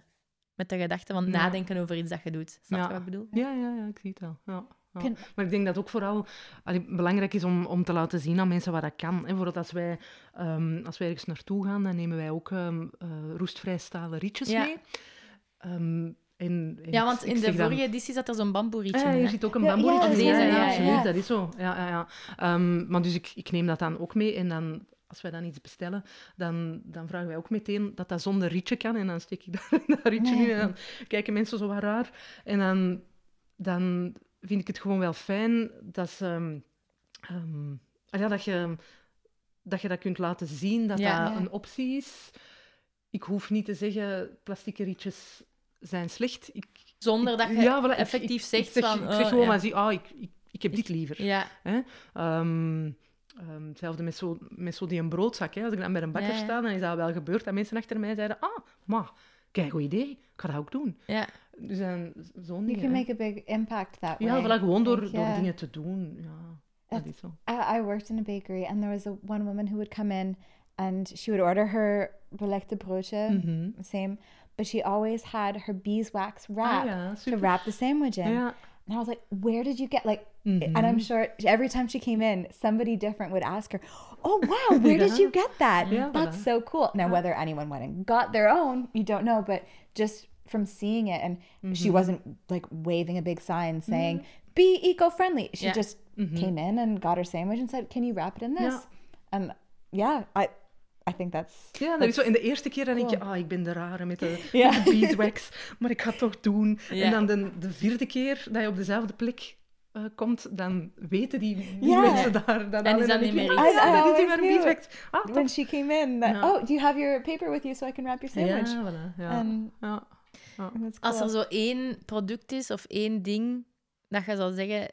[SPEAKER 1] met de gedachte van nadenken over iets dat je doet. Snap je wat ik bedoel?
[SPEAKER 3] Ja, ja, ja, ik zie het wel. Ja. Ja. Maar ik denk dat ook vooral allee, belangrijk is om, om te laten zien aan mensen wat dat kan. Hè. Bijvoorbeeld als wij, ehm, als wij ergens naartoe gaan, dan nemen wij ook ehm eh, roestvrij stalen rietjes
[SPEAKER 1] Ja.
[SPEAKER 3] mee. Ehm, en, en
[SPEAKER 1] Ja, want
[SPEAKER 3] ik
[SPEAKER 1] in de
[SPEAKER 3] dan-
[SPEAKER 1] vorige editie zat er zo'n bamboerietje
[SPEAKER 3] Ah,
[SPEAKER 1] in.
[SPEAKER 3] hier
[SPEAKER 1] hè?
[SPEAKER 3] zit ook een
[SPEAKER 2] Ja,
[SPEAKER 3] bamboe.
[SPEAKER 2] ja,
[SPEAKER 3] ja,
[SPEAKER 1] ja,
[SPEAKER 3] absoluut,
[SPEAKER 2] ja.
[SPEAKER 3] dat is zo. Ja, ja, ja. Ehm, maar dus ik, ik neem dat dan ook mee en dan, als wij dan iets bestellen, dan, dan vragen wij ook meteen dat dat zonder rietje kan en dan steek ik daar dat rietje
[SPEAKER 2] Nee.
[SPEAKER 3] in en dan kijken mensen zo wat raar. En dan, dan vind ik het gewoon wel fijn dat ze... ehm, ja, dat je, dat je dat kunt laten zien, dat
[SPEAKER 1] Ja.
[SPEAKER 3] dat
[SPEAKER 2] Ja.
[SPEAKER 3] een optie is. Ik hoef niet te zeggen, plastieke rietjes zijn slecht. Ik,
[SPEAKER 1] Zonder dat je
[SPEAKER 3] ja, voilà,
[SPEAKER 1] effectief
[SPEAKER 3] ik,
[SPEAKER 1] zegt
[SPEAKER 3] ik zeg,
[SPEAKER 1] van...
[SPEAKER 3] Ik
[SPEAKER 1] oh,
[SPEAKER 3] zeg gewoon
[SPEAKER 1] ja.
[SPEAKER 3] maar, zie, ah, ik, ik, ik heb dit liever.
[SPEAKER 1] Ja,
[SPEAKER 3] Hè? Ehm, ehm, hetzelfde met zo, met zo die een broodzak. Hè? Als ik dan bij een bakker
[SPEAKER 1] Ja, ja.
[SPEAKER 3] sta, dan is dat wel gebeurd dat mensen achter mij zeiden, ah, maar, kijk, goed idee, ik ga dat ook doen.
[SPEAKER 1] ja.
[SPEAKER 3] Dus dan zo'n
[SPEAKER 2] You can make a big impact that way.
[SPEAKER 3] Ja, voilà, gewoon door,
[SPEAKER 2] Like,
[SPEAKER 3] door
[SPEAKER 2] yeah.
[SPEAKER 3] dingen te doen. Ja, dat
[SPEAKER 2] Het-
[SPEAKER 3] is zo.
[SPEAKER 2] I, I worked in a bakery and there was a, one woman who would come in and she would order her belegde broodje,
[SPEAKER 3] Mhm.
[SPEAKER 2] same, but she always had her beeswax wrap
[SPEAKER 3] Ah,
[SPEAKER 2] to wrap the sandwich in.
[SPEAKER 3] Ja.
[SPEAKER 2] And I was like, where did you get like?
[SPEAKER 3] Mhm.
[SPEAKER 2] And I'm sure every time she came in, somebody different would ask her, "Oh wow, where did you get that?
[SPEAKER 3] Yeah,
[SPEAKER 2] That's so cool." Now, whether anyone went and got their own, you don't know, but just from seeing it, and she wasn't like waving a big sign saying "Be eco-friendly." She
[SPEAKER 1] Yeah.
[SPEAKER 2] just came in and got her sandwich and said, "Can you wrap it in this?"
[SPEAKER 3] Ja.
[SPEAKER 2] And yeah, I, I think that's
[SPEAKER 3] Ja, dat is zo. En de eerste keer dan denk je,
[SPEAKER 2] cool.
[SPEAKER 3] ah, ik ben de rare met de,
[SPEAKER 2] Ja.
[SPEAKER 3] met de beeswax, maar ik ga het toch doen.
[SPEAKER 1] Ja.
[SPEAKER 3] En dan de, de vierde keer dat je op dezelfde plek eh, komt, dan weten die, die
[SPEAKER 2] Ja.
[SPEAKER 3] mensen daar dat
[SPEAKER 1] En is dat
[SPEAKER 3] dan
[SPEAKER 1] niet meer
[SPEAKER 3] ah,
[SPEAKER 2] iets?
[SPEAKER 3] ja, dat is hier maar een beeswax. Ah,
[SPEAKER 2] when she came in. That,
[SPEAKER 3] Ja.
[SPEAKER 2] Oh, do you have your paper with you so I can wrap your
[SPEAKER 3] Ja,
[SPEAKER 2] sandwich?
[SPEAKER 3] voilà. Ja.
[SPEAKER 2] En-
[SPEAKER 3] ja.
[SPEAKER 1] Als er zo één product is of één ding dat je zou zeggen,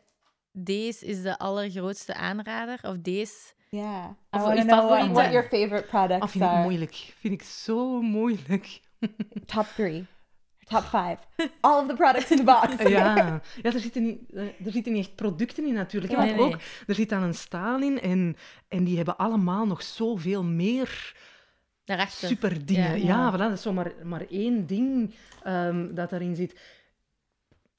[SPEAKER 1] deze is de allergrootste aanrader, of deze...
[SPEAKER 2] Yeah. I
[SPEAKER 1] Of
[SPEAKER 2] want to
[SPEAKER 1] je
[SPEAKER 2] know what,
[SPEAKER 1] favoriete.
[SPEAKER 2] what your favorite products
[SPEAKER 3] Dat vind ik
[SPEAKER 2] are.
[SPEAKER 3] moeilijk. Vind ik zo moeilijk.
[SPEAKER 2] Top three. Top five. All of the products in the box.
[SPEAKER 3] Ja, ja er, zitten niet, er zitten niet echt producten in natuurlijk.
[SPEAKER 1] Nee,
[SPEAKER 3] want
[SPEAKER 1] nee.
[SPEAKER 3] ook, er zit dan een staal in en, en die hebben allemaal nog zoveel meer
[SPEAKER 1] Daarachter.
[SPEAKER 3] super dingen.
[SPEAKER 1] Ja.
[SPEAKER 3] Ja, voilà, dat is zomaar maar één ding ehm, dat daarin zit.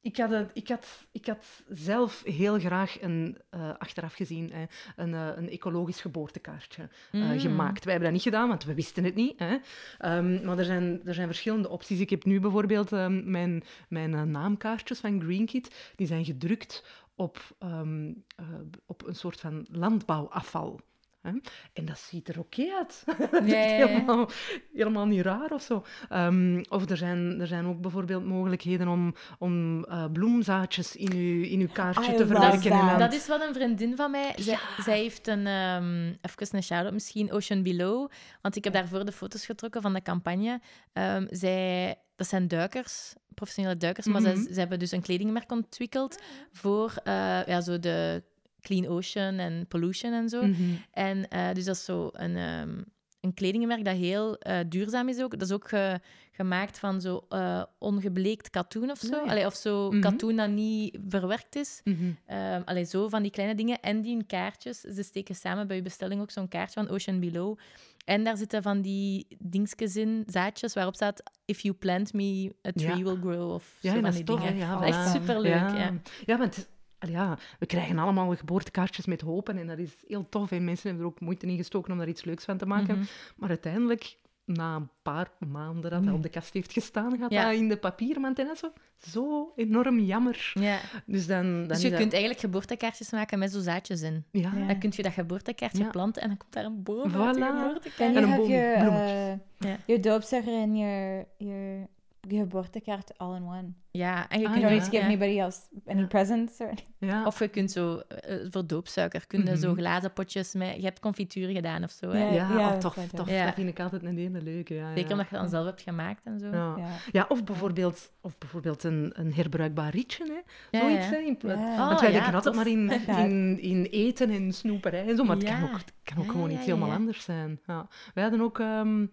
[SPEAKER 3] Ik had, het, ik, had, ik had zelf heel graag een, eh, achteraf gezien, hè, een, eh, een ecologisch geboortekaartje eh,
[SPEAKER 1] Mm.
[SPEAKER 3] gemaakt. Wij hebben dat niet gedaan, want we wisten het niet. Hè. Ehm, maar er zijn, er zijn verschillende opties. Ik heb nu bijvoorbeeld ehm, mijn, mijn naamkaartjes van GreenKit, die zijn gedrukt op, op een soort van landbouwafval. Hè. En dat ziet er oké uit. dat is helemaal, helemaal niet raar of zo. Ehm, of er zijn, er zijn ook bijvoorbeeld mogelijkheden om, om eh, bloemzaadjes in uw, in uw kaartje
[SPEAKER 2] I
[SPEAKER 3] te verwerken. En
[SPEAKER 2] that.
[SPEAKER 3] dan-
[SPEAKER 1] Dat is wat een vriendin van mij. Zij, zij heeft een, ehm even een shout-out misschien, Ocean Below. Want ik heb daarvoor de foto's getrokken van de campagne. Ehm, zij, dat zijn duikers, professionele duikers, maar
[SPEAKER 3] Mhm.
[SPEAKER 1] zij, zij hebben dus een kledingmerk ontwikkeld voor eh, ja, zo de clean ocean en pollution en zo.
[SPEAKER 3] Mhm.
[SPEAKER 1] En eh, dus dat is zo een, ehm, een kledingmerk dat heel eh, duurzaam is ook. Dat is ook ge- gemaakt van zo eh, ongebleekt katoen of zo.
[SPEAKER 3] Ja.
[SPEAKER 1] Allee, of zo
[SPEAKER 3] Mhm.
[SPEAKER 1] katoen dat niet verwerkt is.
[SPEAKER 3] Mhm.
[SPEAKER 1] Um, allee, zo van die kleine dingen. En die kaartjes, ze steken samen bij je bestelling ook zo'n kaartje van Ocean Below. En daar zitten van die dingetjes in, zaadjes, waarop staat If you plant me, a tree
[SPEAKER 3] Ja.
[SPEAKER 1] will grow. Of
[SPEAKER 3] Ja,
[SPEAKER 1] zo van die
[SPEAKER 3] tof.
[SPEAKER 1] dingen.
[SPEAKER 3] Ja,
[SPEAKER 1] Echt superleuk,
[SPEAKER 3] Ja,
[SPEAKER 1] ja.
[SPEAKER 3] want ja, we krijgen allemaal geboortekaartjes met hopen en dat is heel tof. En mensen hebben er ook moeite in gestoken om daar iets leuks van te maken.
[SPEAKER 1] Mhm.
[SPEAKER 3] Maar uiteindelijk, na een paar maanden dat hij op de kast heeft gestaan, gaat
[SPEAKER 1] Ja.
[SPEAKER 3] dat in de papiermand en dat is zo, zo enorm jammer.
[SPEAKER 1] Ja.
[SPEAKER 3] Dus, dan, dan
[SPEAKER 1] Dus je
[SPEAKER 3] dat-
[SPEAKER 1] kunt eigenlijk geboortekaartjes maken met zo zaadjes in.
[SPEAKER 3] Ja.
[SPEAKER 2] Ja.
[SPEAKER 1] Dan kun je dat geboortekaartje
[SPEAKER 3] Ja.
[SPEAKER 1] planten en dan komt daar een boom uit je
[SPEAKER 3] Voilà.
[SPEAKER 1] Geboortekaartje.
[SPEAKER 2] you
[SPEAKER 3] En een boom,
[SPEAKER 2] uh,
[SPEAKER 1] Ja.
[SPEAKER 2] your doopzegger and your, your geboortekaart all in one.
[SPEAKER 1] Ja, en je
[SPEAKER 3] Ah,
[SPEAKER 1] kunt
[SPEAKER 2] You don't
[SPEAKER 3] ja.
[SPEAKER 2] need to give anybody else any
[SPEAKER 3] Ja.
[SPEAKER 2] presents or anything.
[SPEAKER 3] Ja.
[SPEAKER 1] Of je kunt zo, eh, voor doopsuiker, kun je zo
[SPEAKER 3] Mhm.
[SPEAKER 1] glazen potjes met... Je hebt confituur gedaan of zo, hè?
[SPEAKER 2] Ja.
[SPEAKER 3] Ja,
[SPEAKER 2] ja,
[SPEAKER 3] oh, tof, tof.
[SPEAKER 1] tof.
[SPEAKER 3] Dat vind ik altijd een hele leuke. Ja,
[SPEAKER 1] Zeker
[SPEAKER 3] ja.
[SPEAKER 1] omdat je dan zelf hebt gemaakt en zo.
[SPEAKER 3] Ja.
[SPEAKER 2] Ja.
[SPEAKER 3] Ja, of bijvoorbeeld, of bijvoorbeeld een, een herbruikbaar rietje. Hè. Zoiets,
[SPEAKER 1] ja.
[SPEAKER 3] hè. In. Want
[SPEAKER 1] Oh,
[SPEAKER 3] wij denken altijd
[SPEAKER 1] tof.
[SPEAKER 3] maar in, in, in eten en snoeperij en zo, maar het kan ook, het kan ook
[SPEAKER 1] Ja,
[SPEAKER 3] gewoon
[SPEAKER 1] ja,
[SPEAKER 3] iets
[SPEAKER 1] ja,
[SPEAKER 3] helemaal
[SPEAKER 1] ja.
[SPEAKER 3] anders zijn. Ja. Wij hadden ook... ehm,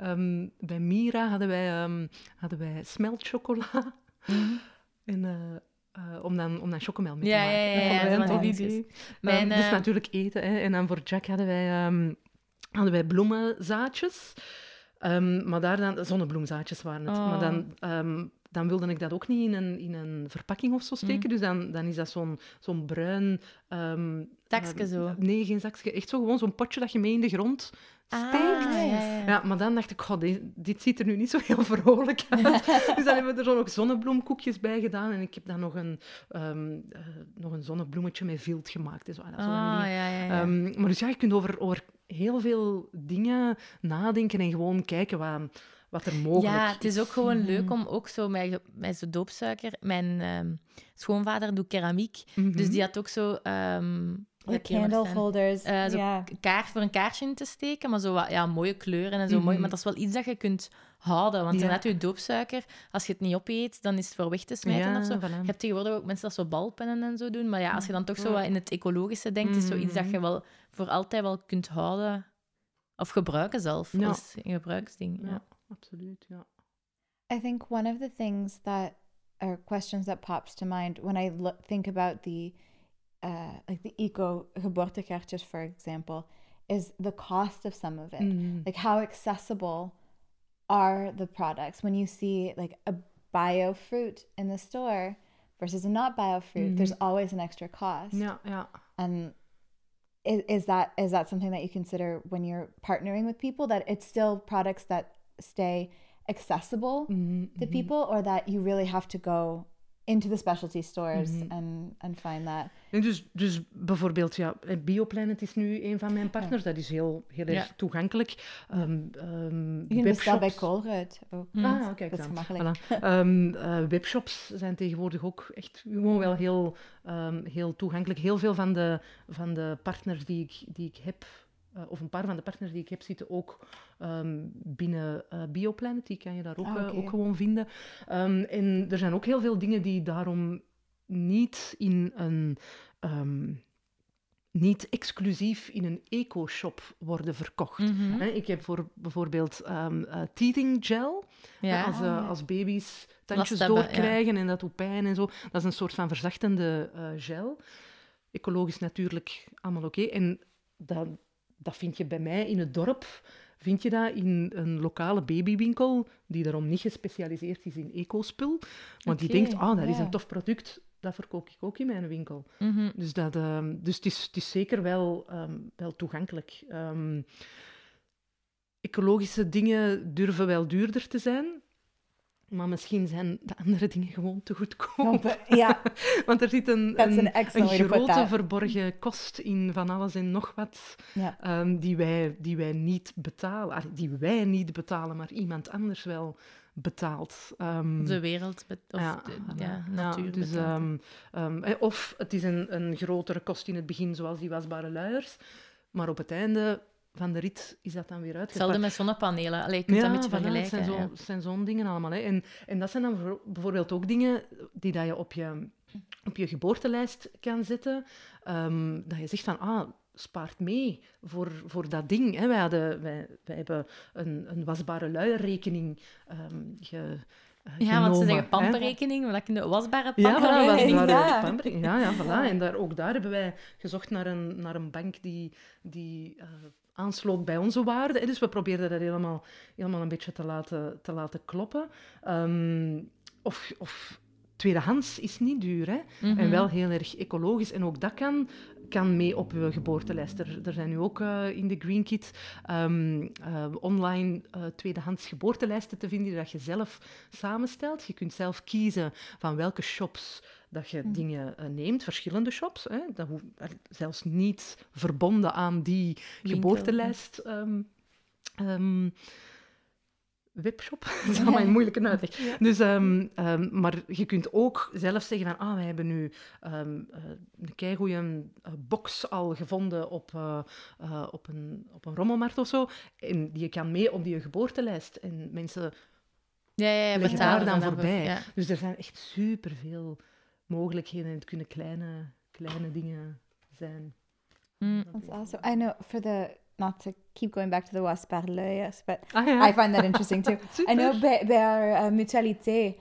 [SPEAKER 3] ehm, bij Mira hadden wij, ehm hadden wij smeltchocola.
[SPEAKER 1] Mhm.
[SPEAKER 3] En, eh, eh, om, dan, om dan chocomel mee te
[SPEAKER 1] Ja,
[SPEAKER 3] maken.
[SPEAKER 1] ja, ja,
[SPEAKER 3] Dat
[SPEAKER 1] ja,
[SPEAKER 3] idee.
[SPEAKER 1] Mijn,
[SPEAKER 3] dus natuurlijk eten. Hè. En dan voor Jack hadden wij, ehm, hadden wij bloemenzaadjes. Maar daar dan... Zonnebloemzaadjes waren het.
[SPEAKER 1] Oh.
[SPEAKER 3] Maar dan... dan wilde ik dat ook niet in een, in een verpakking of zo steken.
[SPEAKER 1] Mm.
[SPEAKER 3] Dus dan, dan is dat zo'n zo'n bruin... ehm,
[SPEAKER 1] Zakje
[SPEAKER 3] ehm,
[SPEAKER 1] zo.
[SPEAKER 3] Nee, geen zakje. Echt zo gewoon zo'n potje dat je mee in de grond steekt.
[SPEAKER 1] Ah, ja, ja,
[SPEAKER 3] maar dan dacht ik, god, dit, dit ziet er nu niet zo heel vrolijk uit. dus dan hebben we er zo nog zonnebloemkoekjes bij gedaan. En ik heb dan nog een, ehm, eh, nog een zonnebloemetje met vilt gemaakt. En zo. En dat
[SPEAKER 1] Ah, ja.
[SPEAKER 3] Ehm, maar dus ja, je kunt over, over heel veel dingen nadenken en gewoon kijken wat, wat er mogelijk
[SPEAKER 1] ja, het is ook gewoon
[SPEAKER 3] Mhm.
[SPEAKER 1] leuk om ook zo met, met zo'n doopsuiker... Mijn ehm, schoonvader doet keramiek,
[SPEAKER 3] Mhm.
[SPEAKER 1] dus die had ook zo... ehm, hoe
[SPEAKER 2] Like
[SPEAKER 1] heb je dat
[SPEAKER 2] candle
[SPEAKER 1] staan?
[SPEAKER 2] holders.
[SPEAKER 1] Eh, zo
[SPEAKER 2] yeah.
[SPEAKER 1] kaart voor een kaarsje in te steken, maar zo wat, ja, mooie kleuren en zo. mooi,
[SPEAKER 3] Mhm.
[SPEAKER 1] maar dat is wel iets dat je kunt houden. Want
[SPEAKER 3] Ja.
[SPEAKER 1] inderdaad, je doopsuiker, als je het niet opeet, dan is het voor weg te smijten
[SPEAKER 3] Ja,
[SPEAKER 1] of zo.
[SPEAKER 3] voilà.
[SPEAKER 1] Je hebt tegenwoordig ook mensen dat zo balpennen en zo doen. Maar ja, als je dan toch zo wat in het ecologische denkt, is zoiets dat
[SPEAKER 3] Mhm.
[SPEAKER 1] je wel voor altijd wel kunt houden. Of gebruiken zelf,
[SPEAKER 3] Ja.
[SPEAKER 1] als een gebruiksding. Ja.
[SPEAKER 3] Absoluut, ja.
[SPEAKER 2] I think one of the things that are questions that pops to mind when I look, think about the uh, like the eco geboortekaartjes, for example, is the cost of some of it.
[SPEAKER 3] Mhm.
[SPEAKER 2] Like how accessible are the products when you see like a bio fruit in the store versus a not bio fruit? There's always an extra cost.
[SPEAKER 3] Yeah, yeah.
[SPEAKER 2] And is, is that is that something that you consider when you're partnering with people that it's still products that stay accessible
[SPEAKER 3] Mhm,
[SPEAKER 2] to
[SPEAKER 3] mhm.
[SPEAKER 2] people or that you really have to go into the specialty stores
[SPEAKER 3] Mhm.
[SPEAKER 2] and and find that
[SPEAKER 3] En dus, dus bijvoorbeeld, ja, Bioplanet is nu een van mijn partners. Dat is heel, heel erg
[SPEAKER 1] Ja.
[SPEAKER 3] toegankelijk. Ehm ehm,
[SPEAKER 2] je bestellen bij
[SPEAKER 3] webshops-
[SPEAKER 2] Koolruid ook.
[SPEAKER 3] Ah, kijk
[SPEAKER 2] dat is
[SPEAKER 3] dan.
[SPEAKER 2] gemakkelijk.
[SPEAKER 3] Voilà. Ehm, eh, webshops zijn tegenwoordig ook echt gewoon wel heel, ehm, heel toegankelijk. Heel veel van de, van de partners die ik, die ik heb eh, of een paar van de partners die ik heb zitten ook ehm, binnen uh, Bioplanet. Die kan je daar ook,
[SPEAKER 2] Ah,
[SPEAKER 3] eh, ook gewoon vinden. Ehm, en er zijn ook heel veel dingen die daarom niet in een... ehm, niet exclusief in een eco-shop worden verkocht.
[SPEAKER 1] Mhm.
[SPEAKER 3] Ik heb voor bijvoorbeeld eh, teething gel.
[SPEAKER 1] Ja.
[SPEAKER 3] Als, eh, als baby's tandjes
[SPEAKER 1] hebben, ja.
[SPEAKER 3] doorkrijgen en dat doet pijn en zo. Dat is een soort van verzachtende eh, gel. Ecologisch natuurlijk allemaal oké. En dat, dat vind je bij mij in het dorp. Vind je dat in een lokale babywinkel, die daarom niet gespecialiseerd is in ecospul. Want die denkt, ah, dat is een tof product, dat verkoop ik ook in mijn winkel.
[SPEAKER 1] Mhm.
[SPEAKER 3] Dus, dat, ehm, dus het, is, het is zeker wel, ehm, wel toegankelijk. Ehm, ecologische dingen durven wel duurder te zijn, maar misschien zijn de andere dingen gewoon te goedkoop.
[SPEAKER 2] Ja,
[SPEAKER 3] Want er zit een, een,
[SPEAKER 2] put
[SPEAKER 3] grote verborgen kost in van alles en nog wat,
[SPEAKER 2] ja.
[SPEAKER 3] ehm, die, wij, die wij niet betalen. Die wij niet betalen, maar iemand anders wel betaalt. Ehm,
[SPEAKER 1] De wereld, of
[SPEAKER 3] ja,
[SPEAKER 1] de, ja,
[SPEAKER 3] Ja,
[SPEAKER 1] natuur.
[SPEAKER 3] dus, ehm, ehm, eh, of het is een, een grotere kost in het begin, zoals die wasbare luiers. Maar op het einde van de rit is dat dan weer uitgepakt.
[SPEAKER 1] Hetzelfde met zonnepanelen. Allee, je kunt dat een beetje
[SPEAKER 3] voilà, het
[SPEAKER 1] vergelijken.
[SPEAKER 3] zijn zo-
[SPEAKER 1] ja.
[SPEAKER 3] zijn zo'n dingen allemaal. Hè. En, en dat zijn dan voor- bijvoorbeeld ook dingen die dat je op je, op je geboortelijst kan zetten. Ehm, dat je zegt van, ah, spaart mee voor, voor dat ding. Hè. Wij, hadden, wij, wij hebben een, een wasbare luierrekening ehm ge, eh,
[SPEAKER 1] Ja, want ze
[SPEAKER 3] genomen,
[SPEAKER 1] zeggen pamperrekening, maar dat kun je wasbare
[SPEAKER 3] Ja,
[SPEAKER 1] pamperrekening.
[SPEAKER 3] wasbare
[SPEAKER 2] Ja.
[SPEAKER 3] pamperrekening. Ja, ja, voilà. En daar, ook daar hebben wij gezocht naar een, naar een bank die, die eh, aansloot bij onze waarden. Dus we probeerden dat helemaal, helemaal een beetje te laten, te laten kloppen. Ehm, of, of tweedehands is niet duur, hè?
[SPEAKER 1] Mhm.
[SPEAKER 3] En wel heel erg ecologisch. En ook dat kan, kan mee op je geboortelijst. Er, er zijn nu ook eh, in de Green Kit ehm, eh, online eh, tweedehands geboortelijsten te vinden die dat je zelf samenstelt. Je kunt zelf kiezen van welke shops dat je dingen eh, neemt, verschillende shops. Hè. Dat hoeft eh, zelfs niet verbonden aan die
[SPEAKER 1] Winkel,
[SPEAKER 3] geboortelijst. ehm, ehm, webshop. Dat is allemaal een moeilijke uitleg. Dus, ehm, maar je kunt ook zelf zeggen van, ah, wij hebben nu eh, een keigoeie eh, box al gevonden op, op, een, op een rommelmarkt of zo. En die je kan mee op die geboortelijst. En mensen
[SPEAKER 1] Ja, ja,
[SPEAKER 3] daar dan
[SPEAKER 1] voor-
[SPEAKER 3] voorbij.
[SPEAKER 1] Ja.
[SPEAKER 3] Dus er zijn echt superveel mogelijkheden. En het kunnen kleine, kleine dingen zijn.
[SPEAKER 1] Mm.
[SPEAKER 2] That's awesome. I know for the not to keep going back to the wasparleurs, but
[SPEAKER 3] Ah, ja.
[SPEAKER 2] I find that interesting too. I know
[SPEAKER 3] Super.
[SPEAKER 2] bij, bij our uh, mutualité,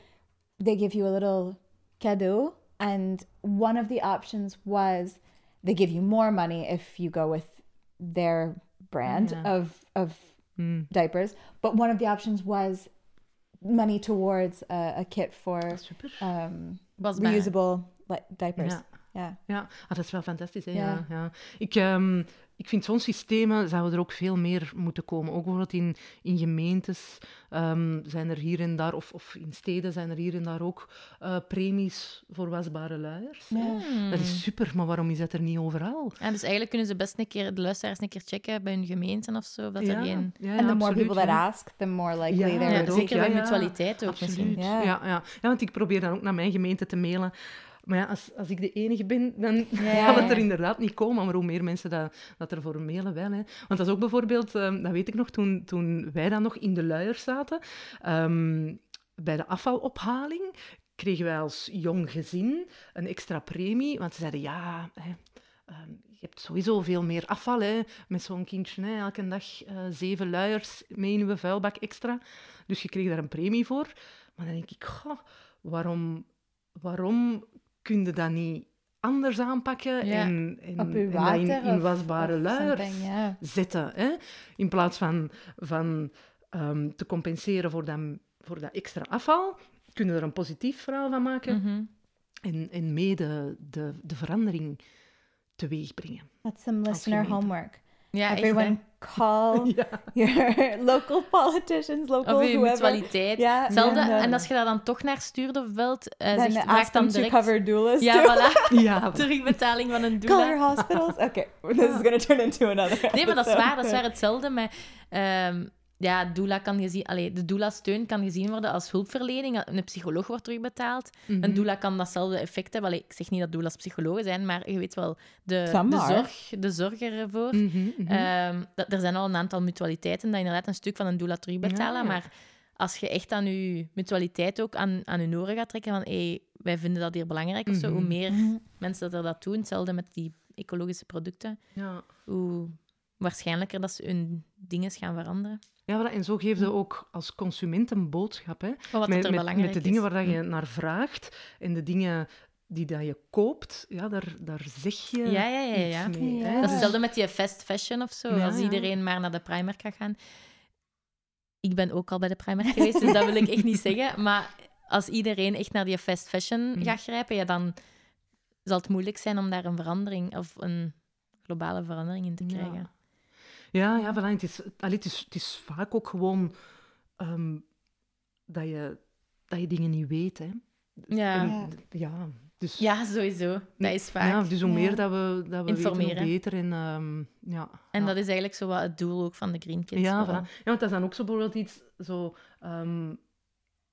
[SPEAKER 2] they give you a little cadeau, and one of the options was they give you more money if you go with their brand
[SPEAKER 3] Yeah.
[SPEAKER 2] of of
[SPEAKER 3] Mm.
[SPEAKER 2] diapers, but one of the options was money towards uh, a kit for
[SPEAKER 3] Super.
[SPEAKER 2] um,
[SPEAKER 1] Wasbare.
[SPEAKER 2] reusable like, diapers.
[SPEAKER 3] Ja. Ja, ah, dat is wel fantastisch. Hè?
[SPEAKER 2] Ja.
[SPEAKER 3] Ja. Ja, Ik, ehm, ik vind zo'n systemen zouden er ook veel meer moeten komen. Ook bijvoorbeeld in, in gemeentes ehm, zijn er hier en daar, of, of in steden zijn er hier en daar ook eh, premies voor wasbare luiers.
[SPEAKER 1] Mm.
[SPEAKER 3] Dat is super, maar waarom is dat er niet overal?
[SPEAKER 1] Ja, dus eigenlijk kunnen ze best een keer, de luisteraars een keer checken bij hun gemeenten of zo, of dat er
[SPEAKER 3] ja,
[SPEAKER 1] geen...
[SPEAKER 3] ja,
[SPEAKER 2] And the more
[SPEAKER 3] absoluut,
[SPEAKER 2] people that ask, the more likely be.
[SPEAKER 3] ook,
[SPEAKER 1] zeker
[SPEAKER 3] ja,
[SPEAKER 1] bij
[SPEAKER 3] ja.
[SPEAKER 1] mutualiteit ook
[SPEAKER 3] Absoluut.
[SPEAKER 1] misschien.
[SPEAKER 2] Ja.
[SPEAKER 3] Ja. Ja, ja. want ik probeer dan ook naar mijn gemeente te mailen. Maar ja, als, als ik de enige ben, dan
[SPEAKER 2] Ja,
[SPEAKER 3] gaat het er inderdaad niet komen. Maar hoe meer mensen dat, dat ervoor mailen, wel. Hè. Want dat is ook bijvoorbeeld, ehm, dat weet ik nog, toen, toen wij dan nog in de luiers zaten, ehm, bij de afvalophaling, kregen wij als jong gezin een extra premie. Want ze zeiden, ja... Hè, ehm, je hebt sowieso veel meer afval hè, met zo'n kindje. Hè, elke dag eh, zeven luiers mee in uw vuilbak extra. Dus je kreeg daar een premie voor. Maar dan denk ik, goh, waarom, waarom kun je dat niet anders aanpakken
[SPEAKER 1] Ja.
[SPEAKER 3] en, dat in, in wasbare
[SPEAKER 2] of yeah.
[SPEAKER 3] zetten? Hè? In plaats van, van ehm, te compenseren voor dat, voor dat extra afval, kunnen er een positief verhaal van maken
[SPEAKER 1] Mhm.
[SPEAKER 3] en, en mee de, de, de verandering teweeg brengen.
[SPEAKER 2] That's some listener homework.
[SPEAKER 1] Ja,
[SPEAKER 2] Everyone call
[SPEAKER 3] Ja.
[SPEAKER 2] your local politicians, local
[SPEAKER 1] Of je
[SPEAKER 2] whoever.
[SPEAKER 1] mutualiteit.
[SPEAKER 2] Ja,
[SPEAKER 1] Hetzelfde.
[SPEAKER 2] en,
[SPEAKER 1] En als je dat dan toch naar stuurt of belt, eh
[SPEAKER 2] Then
[SPEAKER 1] zegt, vraag dan direct...
[SPEAKER 2] cover doulas
[SPEAKER 1] Ja, voilà.
[SPEAKER 3] Ja,
[SPEAKER 1] Terugbetaling van een doula.
[SPEAKER 2] hospitals. Okay, this is going to turn into another
[SPEAKER 1] Nee, maar dat is
[SPEAKER 2] episode.
[SPEAKER 1] waar. Dat is waar hetzelfde met... ehm, ja, doula kan gezien, allee, de doula-steun kan gezien worden als hulpverlening. Een psycholoog wordt terugbetaald.
[SPEAKER 3] Mhm.
[SPEAKER 1] Een doula kan datzelfde effect hebben. Allee, ik zeg niet dat doula's psychologen zijn, maar je weet wel, de, de, zorg, de zorg ervoor.
[SPEAKER 3] Mhm, mhm.
[SPEAKER 1] Ehm, dat, er zijn al een aantal mutualiteiten dat inderdaad een stuk van een doula terugbetalen.
[SPEAKER 3] Ja, ja.
[SPEAKER 1] Maar als je echt aan je mutualiteit ook aan, aan hun oren gaat trekken van hey, wij vinden dat hier belangrijk of zo, hoe
[SPEAKER 3] Mhm.
[SPEAKER 1] meer mensen dat er dat doen, hetzelfde met die ecologische producten,
[SPEAKER 3] ja.
[SPEAKER 1] hoe waarschijnlijker dat ze hun dingen gaan veranderen.
[SPEAKER 3] Ja, voilà, en zo geef je ook als consument een boodschap. Hè?
[SPEAKER 1] Wat
[SPEAKER 3] met,
[SPEAKER 1] er
[SPEAKER 3] met,
[SPEAKER 1] belangrijk
[SPEAKER 3] met de dingen waar dat je naar vraagt en de dingen die dat je koopt, ja, daar, daar zeg je
[SPEAKER 1] Ja, ja, ja, ja.
[SPEAKER 3] iets mee.
[SPEAKER 2] Ja.
[SPEAKER 1] Dat is hetzelfde met die fast fashion of zo.
[SPEAKER 3] Ja,
[SPEAKER 1] als
[SPEAKER 3] ja.
[SPEAKER 1] iedereen maar naar de Primark gaat gaan. Ik ben ook al bij de Primark geweest, dus dat wil ik echt niet zeggen. Maar als iedereen echt naar die fast fashion
[SPEAKER 3] Mm.
[SPEAKER 1] gaat grijpen, ja, dan zal het moeilijk zijn om daar een verandering of een globale verandering in te
[SPEAKER 3] Ja.
[SPEAKER 1] krijgen.
[SPEAKER 3] Ja, ja, voilà. Het is, allee, het, is, het is vaak ook gewoon ehm, dat, je, dat je dingen niet weet. Hè.
[SPEAKER 1] Ja,
[SPEAKER 3] En
[SPEAKER 1] ja.
[SPEAKER 2] Ja.
[SPEAKER 3] ja, dus,
[SPEAKER 1] sowieso. Dat is vaak.
[SPEAKER 3] ja, dus hoe
[SPEAKER 2] Ja.
[SPEAKER 3] meer dat we, dat we weten, hoe
[SPEAKER 1] Informeren.
[SPEAKER 3] beter. En, ehm, ja,
[SPEAKER 1] en
[SPEAKER 3] ja.
[SPEAKER 1] dat is eigenlijk zo wat het doel ook van de Green Kids.
[SPEAKER 3] Ja, voilà. ja, want dat is dan ook zo bijvoorbeeld iets, zo, ehm,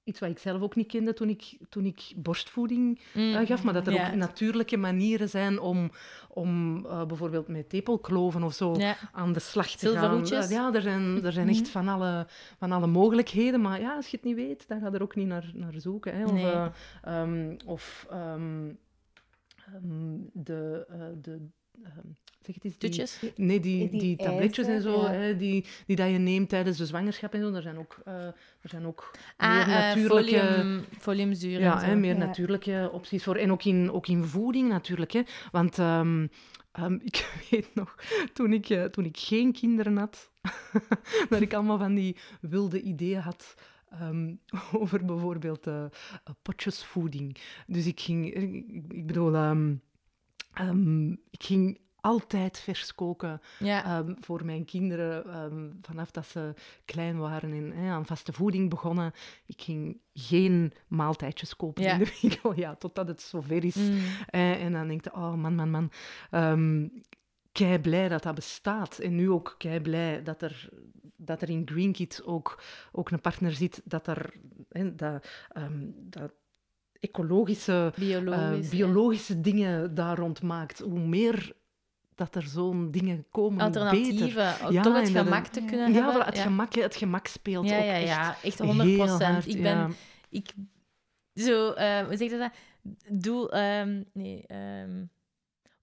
[SPEAKER 3] iets wat ik zelf ook niet kende toen ik, toen ik borstvoeding
[SPEAKER 1] Mm.
[SPEAKER 3] eh, gaf, maar dat er
[SPEAKER 1] Ja.
[SPEAKER 3] ook natuurlijke manieren zijn om, om eh, bijvoorbeeld met tepelkloven of zo
[SPEAKER 1] Ja.
[SPEAKER 3] aan de slag te gaan. Eh, ja, er zijn, er zijn echt van alle, van alle mogelijkheden, maar ja, als je het niet weet, dan ga je er ook niet naar, naar zoeken. Hè. Of,
[SPEAKER 1] Nee.
[SPEAKER 3] eh, ehm, of ehm, ehm, de... de zeg het eens, die-. Nee, die,
[SPEAKER 2] Die
[SPEAKER 3] die, tabletjes en zo,
[SPEAKER 2] ja.
[SPEAKER 3] hè, die, die dat je neemt tijdens de zwangerschap en zo, er zijn ook, eh, er zijn ook
[SPEAKER 1] Ah,
[SPEAKER 3] meer
[SPEAKER 1] eh,
[SPEAKER 3] natuurlijke...
[SPEAKER 1] folium, foliumzuur
[SPEAKER 3] ja,
[SPEAKER 1] en zo.
[SPEAKER 3] hè, meer
[SPEAKER 2] Ja.
[SPEAKER 3] natuurlijke opties voor. En ook in, ook in voeding natuurlijk. Hè. Want ehm, ehm, ik weet nog, toen ik, eh, toen ik geen kinderen had, dat ik allemaal van die wilde ideeën had ehm, over bijvoorbeeld potjesvoeding. Dus ik ging, ik, ik bedoel, ehm, ik ging altijd vers koken
[SPEAKER 1] Ja.
[SPEAKER 3] ehm, voor mijn kinderen ehm, vanaf dat ze klein waren en aan vaste voeding begonnen. Ik ging geen maaltijdjes kopen
[SPEAKER 1] Ja.
[SPEAKER 3] in de winkel, ja, totdat het zover is.
[SPEAKER 1] Mm.
[SPEAKER 3] Eh, en dan denk je, oh man, man, man. Kei blij dat dat bestaat. En nu ook kei blij dat er, dat er in Green Kids ook, ook een partner zit dat er hè, dat, dat ecologische, eh,
[SPEAKER 1] Biologisch. ja.
[SPEAKER 3] biologische dingen daar rond maakt. Hoe meer dat er zo'n dingen komen, hoe beter.
[SPEAKER 1] Alternatieven.
[SPEAKER 3] Ja,
[SPEAKER 1] toch het gemak te kunnen
[SPEAKER 3] Ja,
[SPEAKER 1] hebben.
[SPEAKER 3] voilà, het, Gemak, het gemak speelt
[SPEAKER 1] ja,
[SPEAKER 3] ook
[SPEAKER 1] ja,
[SPEAKER 3] echt
[SPEAKER 1] ja, echt
[SPEAKER 3] heel
[SPEAKER 1] 100 procent. Ik ben,
[SPEAKER 3] ja.
[SPEAKER 1] ik, zo, eh, hoe zeg je dat? Doel, ehm, nee, ehm,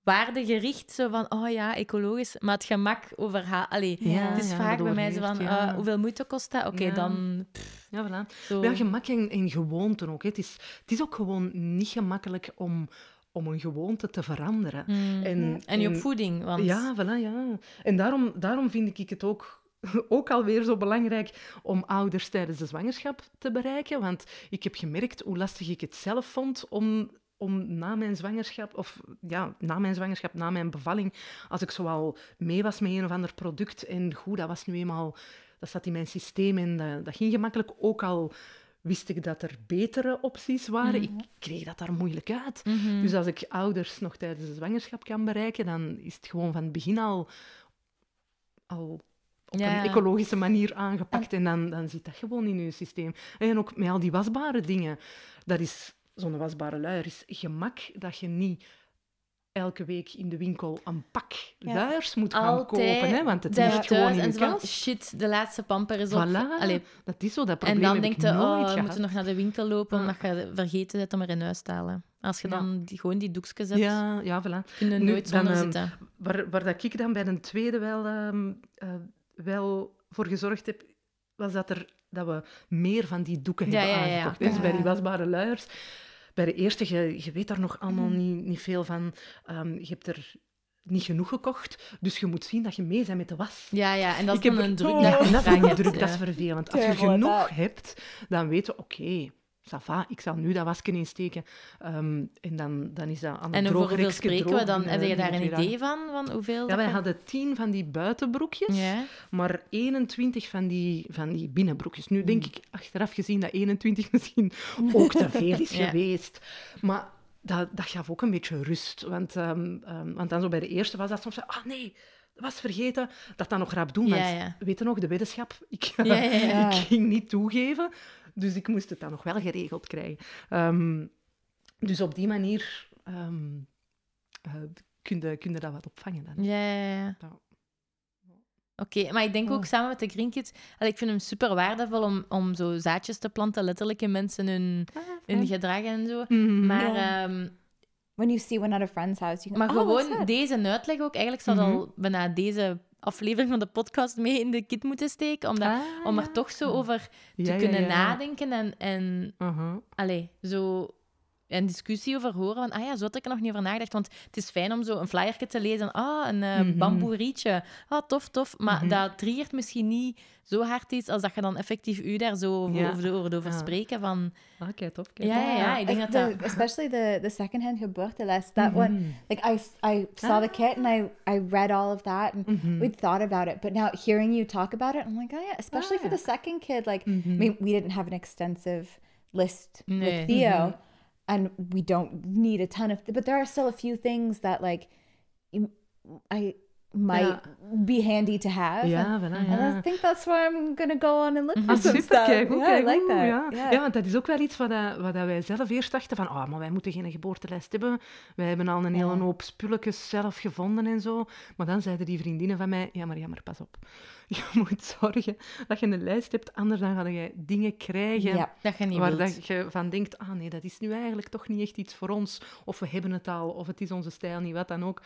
[SPEAKER 1] waardegericht, zo van, oh ja, ecologisch, maar het gemak overhaal. Allee,
[SPEAKER 3] Ja,
[SPEAKER 1] het is
[SPEAKER 3] ja,
[SPEAKER 1] vaak bij mij zo van,
[SPEAKER 3] ja.
[SPEAKER 1] eh, hoeveel moeite kost dat? Oké, dan... pff,
[SPEAKER 3] Ja, voilà.
[SPEAKER 1] zo.
[SPEAKER 3] Ja, gemak en, en gewoonten ook. Hè. Het, is, het is ook gewoon niet gemakkelijk om, om een gewoonte te veranderen.
[SPEAKER 1] Mm.
[SPEAKER 3] En,
[SPEAKER 1] En je opvoeding, want...
[SPEAKER 3] Ja, voilà, ja. En daarom, daarom vind ik het ook, ook alweer zo belangrijk om ouders tijdens de zwangerschap te bereiken. Want ik heb gemerkt hoe lastig ik het zelf vond om, om na mijn zwangerschap, of ja, na mijn zwangerschap, na mijn bevalling, als ik zoal mee was met een of ander product en goed, dat was nu eenmaal, dat zat in mijn systeem en dat, dat ging gemakkelijk ook al. Wist ik dat er betere opties waren? Ik kreeg dat daar moeilijk uit.
[SPEAKER 1] Mhm.
[SPEAKER 3] Dus als ik ouders nog tijdens de zwangerschap kan bereiken, dan is het gewoon van het begin al, al op
[SPEAKER 1] Ja.
[SPEAKER 3] een ecologische manier aangepakt. En dan, dan zit dat gewoon in je systeem. En ook met al die wasbare dingen. Dat is zo'n wasbare luier. is gemak dat je niet elke week in de winkel een pak
[SPEAKER 2] Ja.
[SPEAKER 3] luiers moet gaan
[SPEAKER 1] Altijd
[SPEAKER 3] kopen. Hè, want het ligt gewoon
[SPEAKER 1] en van,
[SPEAKER 3] kast.
[SPEAKER 1] shit, de laatste pamper is op.
[SPEAKER 3] Voilà,
[SPEAKER 1] Allee,
[SPEAKER 3] dat is zo. Dat
[SPEAKER 1] en
[SPEAKER 3] probleem
[SPEAKER 1] dan
[SPEAKER 3] heb
[SPEAKER 1] denk je, oh, we moeten nog naar de winkel lopen, omdat je vergeten bent om er in huis te halen. Als je
[SPEAKER 3] Ja.
[SPEAKER 1] dan die, gewoon die doekjes hebt,
[SPEAKER 3] Ja, ja, voilà.
[SPEAKER 1] kun je
[SPEAKER 3] Nu,
[SPEAKER 1] nooit
[SPEAKER 3] dan,
[SPEAKER 1] zonder
[SPEAKER 3] ehm,
[SPEAKER 1] zitten.
[SPEAKER 3] Waar, waar dat ik dan bij een tweede wel, ehm, eh, wel voor gezorgd heb, was dat, er, dat we meer van die doeken hebben
[SPEAKER 1] ja,
[SPEAKER 3] aangekocht. Dus bij die wasbare luiers. Bij de eerste, je, je weet daar nog allemaal
[SPEAKER 1] Mhm.
[SPEAKER 3] niet, niet veel van. Ehm, je hebt er niet genoeg gekocht, dus je moet zien dat je mee bent met de was.
[SPEAKER 1] Ja, ja, en dat is dan een druk.
[SPEAKER 3] Ja,
[SPEAKER 1] dat
[SPEAKER 3] dat is een druk, dat is vervelend. Als je genoeg hebt, dan weet je, oké, va, ik zal nu dat wasje insteken. Ehm, en dan, dan is dat aan het
[SPEAKER 1] En hoeveel spreken we dan? Heb je daar een idee van? van hoeveel
[SPEAKER 3] ja, wij hadden tien van die buitenbroekjes,
[SPEAKER 1] Ja.
[SPEAKER 3] maar 21 van die, van die binnenbroekjes. Nu denk ik achteraf gezien dat 21 misschien ook te veel is
[SPEAKER 1] Ja.
[SPEAKER 3] geweest. Maar dat, dat gaf ook een beetje rust. Want, ehm, ehm, want dan zo bij de eerste was dat soms, ah nee, was vergeten dat dat nog rap doen.
[SPEAKER 1] Ja,
[SPEAKER 3] want
[SPEAKER 1] ja.
[SPEAKER 3] weet je nog, de weddenschap, ik,
[SPEAKER 1] ja.
[SPEAKER 3] ik ging niet toegeven. Dus ik moest het dan nog wel geregeld krijgen. Ehm, dus op die manier ehm eh, kun, je, kun je dat wat opvangen dan.
[SPEAKER 1] Ja, ja, ja. Oké, maar ik denk ook
[SPEAKER 2] Oh.
[SPEAKER 1] samen met de Green Kids... Ik vind hem super waardevol om, om zo zaadjes te planten, letterlijk in mensen hun, hun gedrag en zo.
[SPEAKER 3] Mhm.
[SPEAKER 1] Maar, ehm,
[SPEAKER 2] When you see one at a friend's house, you
[SPEAKER 1] maar
[SPEAKER 2] oh,
[SPEAKER 1] gewoon deze uitleg ook. Eigenlijk zou dat
[SPEAKER 3] Mhm.
[SPEAKER 1] al bijna deze aflevering van de podcast mee in de kit moeten steken. Omdat,
[SPEAKER 3] Ah,
[SPEAKER 1] om er
[SPEAKER 3] ja.
[SPEAKER 1] toch zo over te
[SPEAKER 3] Ja,
[SPEAKER 1] kunnen
[SPEAKER 3] ja.
[SPEAKER 1] nadenken en, en
[SPEAKER 3] Aha.
[SPEAKER 1] allee, zo een discussie over horen. Van, ah ja, zo had ik er nog niet over nagedacht. Want het is fijn om zo een flyertje te lezen. Ah, een eh,
[SPEAKER 3] Mhm.
[SPEAKER 1] bamboe rietje. Ah, tof, tof. Maar
[SPEAKER 3] Mhm.
[SPEAKER 1] dat triggert misschien niet zo hard iets als dat je dan effectief u daar zo over,
[SPEAKER 3] Ja.
[SPEAKER 1] over, over, over
[SPEAKER 3] Ja.
[SPEAKER 1] spreken. Van,
[SPEAKER 3] Ah, tof. kijk,
[SPEAKER 1] Ja, ja, ja, ik denk dat
[SPEAKER 2] the-
[SPEAKER 1] dat-
[SPEAKER 2] especially the the secondhand. That one,
[SPEAKER 3] Mhm.
[SPEAKER 2] like I I saw the kit and I I read all of that and
[SPEAKER 3] Mhm.
[SPEAKER 2] we'd thought about it, but now hearing you talk about it, I'm like, oh yeah, especially for the second kid. Like, I mean, we didn't have an extensive list
[SPEAKER 1] Nee.
[SPEAKER 2] with Theo, and we don't need a ton of, but there are still a few things that like I might
[SPEAKER 3] Ja.
[SPEAKER 2] be handy to have.
[SPEAKER 3] Ja, voilà,
[SPEAKER 2] and
[SPEAKER 3] ja.
[SPEAKER 2] I think that's where I'm gonna go on and look for
[SPEAKER 3] Ah,
[SPEAKER 2] some
[SPEAKER 3] super,
[SPEAKER 2] stuff.
[SPEAKER 3] kijk,
[SPEAKER 2] yeah, I like that.
[SPEAKER 3] Ja.
[SPEAKER 2] Yeah.
[SPEAKER 3] ja, want dat is ook wel iets wat, dat- wat dat wij zelf eerst dachten van, oh, maar wij moeten geen geboortelijst hebben. Wij hebben al een hele
[SPEAKER 2] Ja.
[SPEAKER 3] hoop spulletjes zelf gevonden en zo. Maar dan zeiden die vriendinnen van mij, ja, maar jammer, pas op. Je moet zorgen dat je een lijst hebt, anders dan ga je dingen krijgen
[SPEAKER 2] Ja.
[SPEAKER 1] dat je niet
[SPEAKER 3] waar
[SPEAKER 1] wilt.
[SPEAKER 3] dat je van denkt, ah nee, dat is nu eigenlijk toch niet echt iets voor ons. Of we hebben het al, of het is onze stijl niet, wat dan ook.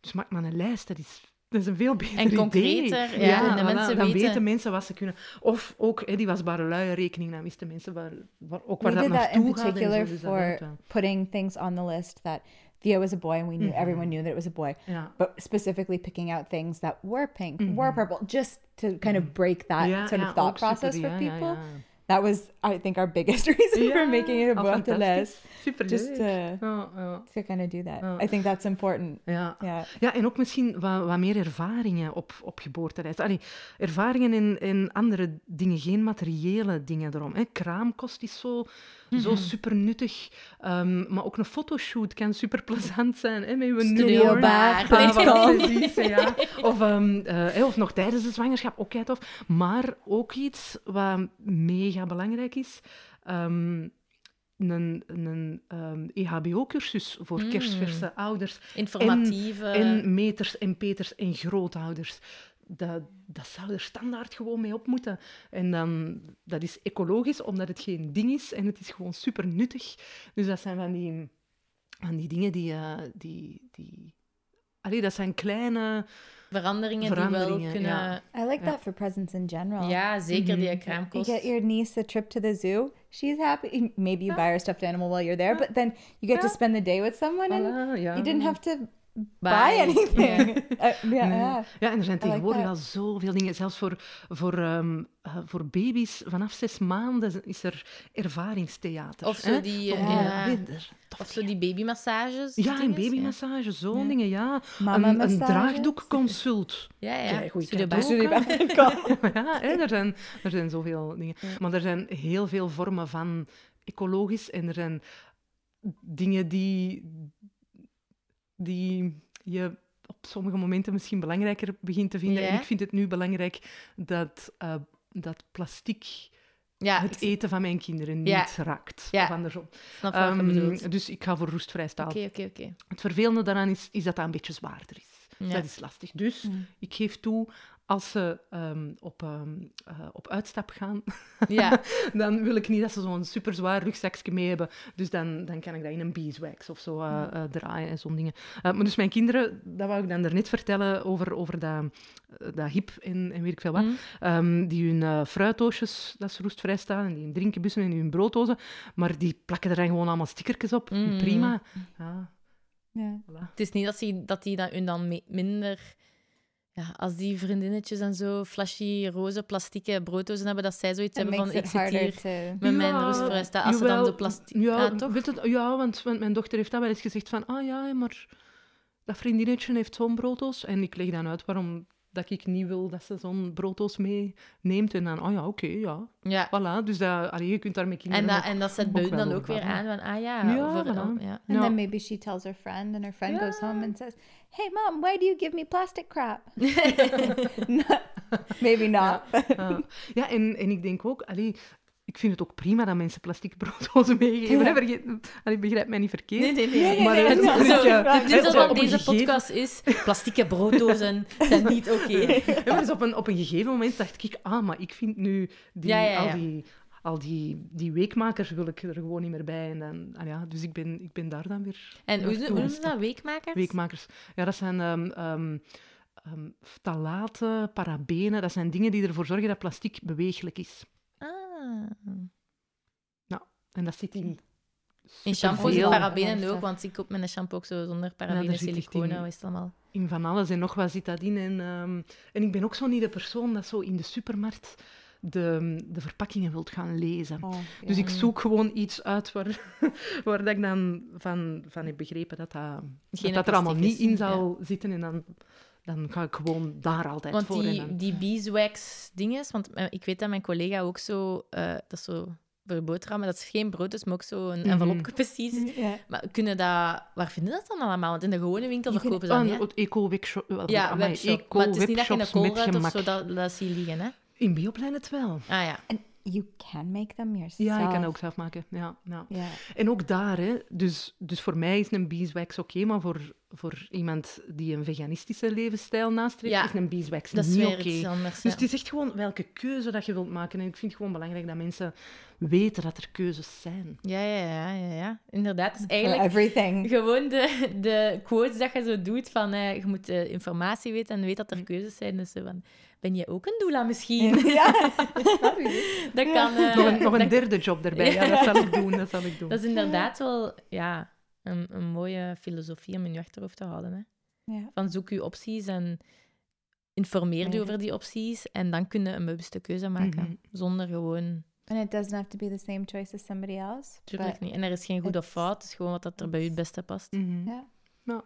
[SPEAKER 3] Dus maak maar een lijst, dat is... Dat is een veel beter
[SPEAKER 1] En concreter,
[SPEAKER 3] idee.
[SPEAKER 1] ja, en de
[SPEAKER 3] voilà,
[SPEAKER 1] mensen
[SPEAKER 3] dan
[SPEAKER 1] weten-
[SPEAKER 3] weten mensen wat ze kunnen. Of ook hè, die wasbare luienrekening, dan wisten mensen waar, waar, ook waar
[SPEAKER 2] we
[SPEAKER 3] dat
[SPEAKER 2] did that in
[SPEAKER 3] naartoe gaat. en zo,
[SPEAKER 2] particular
[SPEAKER 3] dus dat
[SPEAKER 2] for putting things on the list that Theo was a boy and we knew
[SPEAKER 3] Mhm.
[SPEAKER 2] everyone knew that it was a boy but specifically picking out things that were pink were purple just to kind of break that
[SPEAKER 3] Mhm. Ja,
[SPEAKER 2] sort of thought process for people. That was i think our biggest reason for making it a
[SPEAKER 3] ah,
[SPEAKER 2] book
[SPEAKER 3] fantastisch.
[SPEAKER 2] list
[SPEAKER 3] Superleuk.
[SPEAKER 2] just to,
[SPEAKER 3] Ja, ja,
[SPEAKER 2] to kind of do that
[SPEAKER 3] Ja.
[SPEAKER 2] i think that's important
[SPEAKER 3] ja.
[SPEAKER 2] yeah
[SPEAKER 3] Ja, en ook misschien wat, wat meer ervaringen op, op. Allee, ervaringen in, in andere dingen, geen materiële dingen erom. Hè. Kraamkost is zo, zo super nuttig. Ehm, maar ook een fotoshoot kan super plezant zijn. Hè, met een ja. Of, ehm, eh, hè, of nog tijdens de zwangerschap, ook kei tof. Maar ook iets wat mega belangrijk is. ehm, een, een ehm, EHBO-cursus voor
[SPEAKER 1] Mm.
[SPEAKER 3] kerstverse ouders.
[SPEAKER 1] Informatieve...
[SPEAKER 3] En meters en peters en grootouders. Dat, dat zou er standaard gewoon mee op moeten. En dan, dat is ecologisch, omdat het geen ding is en het is gewoon super nuttig. Dus dat zijn van die, van die dingen die... eh, die, die Allee, dat zijn kleine...
[SPEAKER 1] veranderingen, die wel kunnen...
[SPEAKER 3] ja.
[SPEAKER 2] i like
[SPEAKER 3] Ja.
[SPEAKER 2] that for presents in general
[SPEAKER 1] Ja, zeker die
[SPEAKER 3] Mhm.
[SPEAKER 2] You
[SPEAKER 1] kraamkost.
[SPEAKER 2] get your niece a trip to the zoo. She's happy. Maybe you buy her a stuffed animal while you're there, but then you get to spend the day with someone, and you didn't have to buy, anything. Uh, yeah,
[SPEAKER 3] Nee.
[SPEAKER 2] yeah.
[SPEAKER 3] Ja, en er zijn
[SPEAKER 2] like
[SPEAKER 3] tegenwoordig
[SPEAKER 2] that.
[SPEAKER 3] al zoveel dingen. Zelfs voor, voor, ehm, eh, voor baby's vanaf zes maanden is er ervaringstheater.
[SPEAKER 1] Of zo
[SPEAKER 3] hè.
[SPEAKER 1] die,
[SPEAKER 3] Voor
[SPEAKER 1] eh,
[SPEAKER 3] die-
[SPEAKER 1] ja. Of zo
[SPEAKER 3] dingen.
[SPEAKER 1] die babymassages.
[SPEAKER 3] Ja, een babymassage, zo'n
[SPEAKER 2] Ja.
[SPEAKER 3] dingen, ja.
[SPEAKER 2] Mama
[SPEAKER 3] een, een draagdoekconsult.
[SPEAKER 1] Ja, ja. Bar.
[SPEAKER 3] Ook, ja, hè, er, zijn, er zijn zoveel dingen. Maar er zijn heel veel vormen van ecologisch en er zijn dingen die, die je op sommige momenten misschien belangrijker begint te vinden.
[SPEAKER 1] Ja.
[SPEAKER 3] En ik vind het nu belangrijk dat, eh, dat plastic
[SPEAKER 1] Ja,
[SPEAKER 3] het eten van mijn kinderen niet raakt. Of andersom.
[SPEAKER 1] snap wat je
[SPEAKER 3] Ehm,
[SPEAKER 1] bedoelt.
[SPEAKER 3] dus ik ga voor roestvrij staal.
[SPEAKER 1] Oké, oké, oké.
[SPEAKER 3] Het vervelende daaraan is, is dat dat een beetje zwaarder is. Dat is lastig. Dus ik geef toe, als ze ehm, op, ehm, eh, op uitstap gaan,
[SPEAKER 1] Ja,
[SPEAKER 3] dan wil ik niet dat ze zo'n superzwaar rugzakje mee hebben. Dus dan, dan kan ik dat in een beeswax of zo eh, eh, draaien en zo'n dingen. Eh, maar dus mijn kinderen, dat wou ik dan daarnet vertellen over, over dat, dat hip en, en weet ik veel wat.
[SPEAKER 1] Mhm.
[SPEAKER 3] Ehm, die hun eh fruitdoosjes, dat ze roestvrij staan, en die hun drinkenbussen en hun brooddozen. Maar die plakken er dan gewoon allemaal stickertjes op.
[SPEAKER 1] Mm.
[SPEAKER 3] Prima. Ja,
[SPEAKER 2] Yeah.
[SPEAKER 3] voilà.
[SPEAKER 1] het is niet dat die, dat die dan, hun dan minder... Ja, als die vriendinnetjes en zo flashy, roze, plastieke brooddozen hebben, dat zij zoiets
[SPEAKER 2] It
[SPEAKER 1] hebben van, ik
[SPEAKER 2] it
[SPEAKER 1] zit hier
[SPEAKER 2] to.
[SPEAKER 1] met mijn
[SPEAKER 3] Ja,
[SPEAKER 1] staan. Als ze dan zo plastic...
[SPEAKER 3] Ja,
[SPEAKER 1] Ah, toch?
[SPEAKER 3] weet het, ja want, want mijn dochter heeft dat wel eens gezegd van, ah ja, maar dat vriendinnetje heeft zo'n brooddoos. En ik leg dan uit waarom dat ik niet wil dat ze zo'n brooddoos meeneemt. En dan, oh ja, oké, ja.
[SPEAKER 1] Ja.
[SPEAKER 3] Voilà, dus dat, allee, je kunt daar met
[SPEAKER 1] En dat,
[SPEAKER 3] ook-
[SPEAKER 1] en dat zet buiten
[SPEAKER 3] wel
[SPEAKER 1] dan ook
[SPEAKER 3] over
[SPEAKER 1] weer aan van, ah ja,
[SPEAKER 3] Ja,
[SPEAKER 1] voor,
[SPEAKER 3] voilà.
[SPEAKER 1] ja.
[SPEAKER 2] And
[SPEAKER 3] Ja.
[SPEAKER 2] then maybe she tells her friend, and her friend goes home and says, "Hey, mom, why do you give me plastic crap?" maybe not.
[SPEAKER 3] Ja, ja en, en ik denk ook, allee, ik vind het ook prima dat mensen plastic brooddozen meegeven.
[SPEAKER 2] Ja.
[SPEAKER 3] hè, vergeet- allee, begrijp mij niet verkeerd.
[SPEAKER 1] Nee, nee, nee.
[SPEAKER 2] Nee, nee,
[SPEAKER 3] Maar
[SPEAKER 2] nee,
[SPEAKER 3] het-
[SPEAKER 2] nee.
[SPEAKER 1] Zo,
[SPEAKER 3] ja,
[SPEAKER 1] dit is wat deze
[SPEAKER 3] gegeven-
[SPEAKER 1] podcast is. Plastieke brooddozen zijn niet oké.
[SPEAKER 3] Ja, maar dus op, een, op een gegeven moment dacht ik, ah, maar ik vind nu die,
[SPEAKER 1] Ja, ja, ja.
[SPEAKER 3] al, die, al die, die weekmakers wil ik er gewoon niet meer bij. En dan, ah ja, dus ik ben, ik ben daar dan weer
[SPEAKER 1] En hoe, noemen ze dat? Weekmakers?
[SPEAKER 3] Weekmakers. Ja, dat zijn ehm ehm ehm, ftalaten, parabenen. Dat zijn dingen die ervoor zorgen dat plastic beweeglijk is.
[SPEAKER 1] Ah.
[SPEAKER 3] En dat zit in...
[SPEAKER 1] In shampoo zit
[SPEAKER 3] superveel-
[SPEAKER 1] parabenen
[SPEAKER 2] Ja,
[SPEAKER 1] ook, want ik koop mijn shampoo ook zo zonder
[SPEAKER 3] Ja,
[SPEAKER 1] parabenen,
[SPEAKER 3] echt
[SPEAKER 1] siliconen, is het allemaal?
[SPEAKER 3] in van alles en nog wat zit dat in. En, ehm, en ik ben ook zo niet de persoon dat zo in de supermarkt de, de verpakkingen wilt gaan lezen.
[SPEAKER 2] Oh,
[SPEAKER 3] Dus ik zoek gewoon iets uit waar, waar dat ik dan van, van heb begrepen dat dat, dat, er allemaal niet in zal zitten. En dan, dan ga ik gewoon daar altijd
[SPEAKER 1] Want
[SPEAKER 3] voor. en
[SPEAKER 1] die,
[SPEAKER 3] dan-
[SPEAKER 1] die beeswax dinges, want eh, ik weet dat mijn collega ook zo, eh, dat is zo voor boterhammen, dat is geen brood, dus maar ook zo een
[SPEAKER 3] Mhm.
[SPEAKER 1] envelopje precies.
[SPEAKER 2] Yeah.
[SPEAKER 1] Maar kunnen dat, waar vinden dat dan allemaal? Want in de gewone winkel
[SPEAKER 2] Je
[SPEAKER 1] verkopen ze dat niet,
[SPEAKER 3] het eco-webshop. wel,
[SPEAKER 1] Ja,
[SPEAKER 3] amai,
[SPEAKER 1] webshop. Maar het is niet dat je een
[SPEAKER 3] eco-webshops met
[SPEAKER 1] koolruit of zo dat, dat zie je liggen, hè?
[SPEAKER 3] In Bioplanet wel.
[SPEAKER 1] Ah ja.
[SPEAKER 2] And you can make them yourself.
[SPEAKER 3] Ja, ik kan dat ook zelf maken. Ja, ja.
[SPEAKER 2] Yeah.
[SPEAKER 3] En ook daar, hè, dus, dus voor mij is een beeswax oké, maar voor, voor iemand die een veganistische levensstijl nastreeft,
[SPEAKER 1] Ja,
[SPEAKER 3] is een beeswax
[SPEAKER 1] Dat is
[SPEAKER 3] niet oké. Dus
[SPEAKER 1] ja.
[SPEAKER 3] het is echt gewoon welke keuze dat je wilt maken. En ik vind het gewoon belangrijk dat mensen weten dat er keuzes zijn.
[SPEAKER 1] Ja, ja, ja, ja, ja. Inderdaad. Het is
[SPEAKER 2] For
[SPEAKER 1] eigenlijk
[SPEAKER 2] everything.
[SPEAKER 1] gewoon de, de quotes dat je zo doet van eh, je moet eh, informatie weten en weet dat er keuzes zijn. Dus van, ben je ook een doula misschien?
[SPEAKER 2] yeah.
[SPEAKER 1] dat kan... eh,
[SPEAKER 3] Nog een, nog een
[SPEAKER 1] dat,
[SPEAKER 3] derde job erbij. Ja, dat zal ik doen. Dat zal ik doen.
[SPEAKER 1] dat is inderdaad wel ja, een, een mooie filosofie om in je achterhoofd te houden. Hè.
[SPEAKER 2] Yeah.
[SPEAKER 1] Van zoek je opties en informeer je
[SPEAKER 2] Ja.
[SPEAKER 1] over die opties en dan kun je een bewuste keuze maken.
[SPEAKER 3] Mhm.
[SPEAKER 1] Zonder gewoon...
[SPEAKER 2] And it doesn't have to be the same choice as somebody else.
[SPEAKER 1] Tuurlijk niet. En er is geen goed of fout. Het is gewoon wat dat er bij u het beste past.
[SPEAKER 3] Mhm.
[SPEAKER 2] Yeah.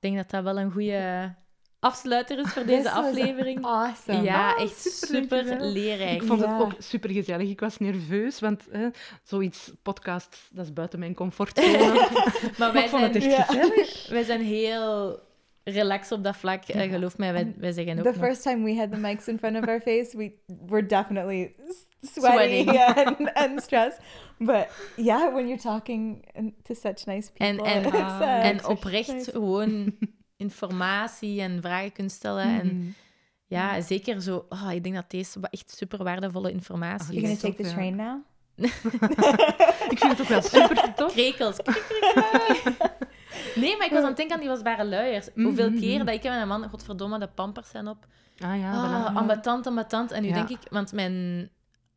[SPEAKER 1] Ik denk dat dat wel een goede afsluiter is voor deze
[SPEAKER 2] This
[SPEAKER 1] aflevering.
[SPEAKER 2] Awesome.
[SPEAKER 1] Ja,
[SPEAKER 3] Ah,
[SPEAKER 1] echt
[SPEAKER 3] super,
[SPEAKER 1] leerrijk.
[SPEAKER 3] Ik vond
[SPEAKER 2] Ja.
[SPEAKER 3] het ook super gezellig. Ik was nerveus, want hè, zoiets podcast, dat is buiten mijn comfortzone.
[SPEAKER 1] Maar
[SPEAKER 3] maar
[SPEAKER 1] wij
[SPEAKER 3] ik vond het
[SPEAKER 1] zijn,
[SPEAKER 3] echt
[SPEAKER 2] Ja.
[SPEAKER 3] gezellig.
[SPEAKER 1] wij zijn heel relaxed op dat vlak. eh, geloof mij, wij, wij zeggen ook
[SPEAKER 2] The
[SPEAKER 1] nog-
[SPEAKER 2] first time we had the mics in front of our face, we were definitely
[SPEAKER 1] Sweating.
[SPEAKER 2] sweaty and, and stressed. But yeah, when you're talking to such nice
[SPEAKER 1] En,
[SPEAKER 2] people,
[SPEAKER 1] en,
[SPEAKER 2] uh,
[SPEAKER 1] en oprecht
[SPEAKER 2] nice.
[SPEAKER 1] gewoon informatie en vragen kunt stellen. En
[SPEAKER 3] Mhm.
[SPEAKER 1] ja, zeker zo... oh, ik denk dat deze echt super waardevolle informatie
[SPEAKER 2] You're
[SPEAKER 1] is.
[SPEAKER 2] gonna take the train now?
[SPEAKER 3] Ik vind het ook wel super tof.
[SPEAKER 1] Krekels. Nee, maar ik was aan het denken aan die wasbare luiers. Hoeveel
[SPEAKER 3] Mhm,
[SPEAKER 1] keer
[SPEAKER 3] mhm.
[SPEAKER 1] dat ik en mijn man, godverdomme, de pampers zijn op.
[SPEAKER 3] Ah ja,
[SPEAKER 1] Ah,
[SPEAKER 3] voilà.
[SPEAKER 1] ambetant, ambetant. En nu
[SPEAKER 3] Ja.
[SPEAKER 1] denk ik, want mijn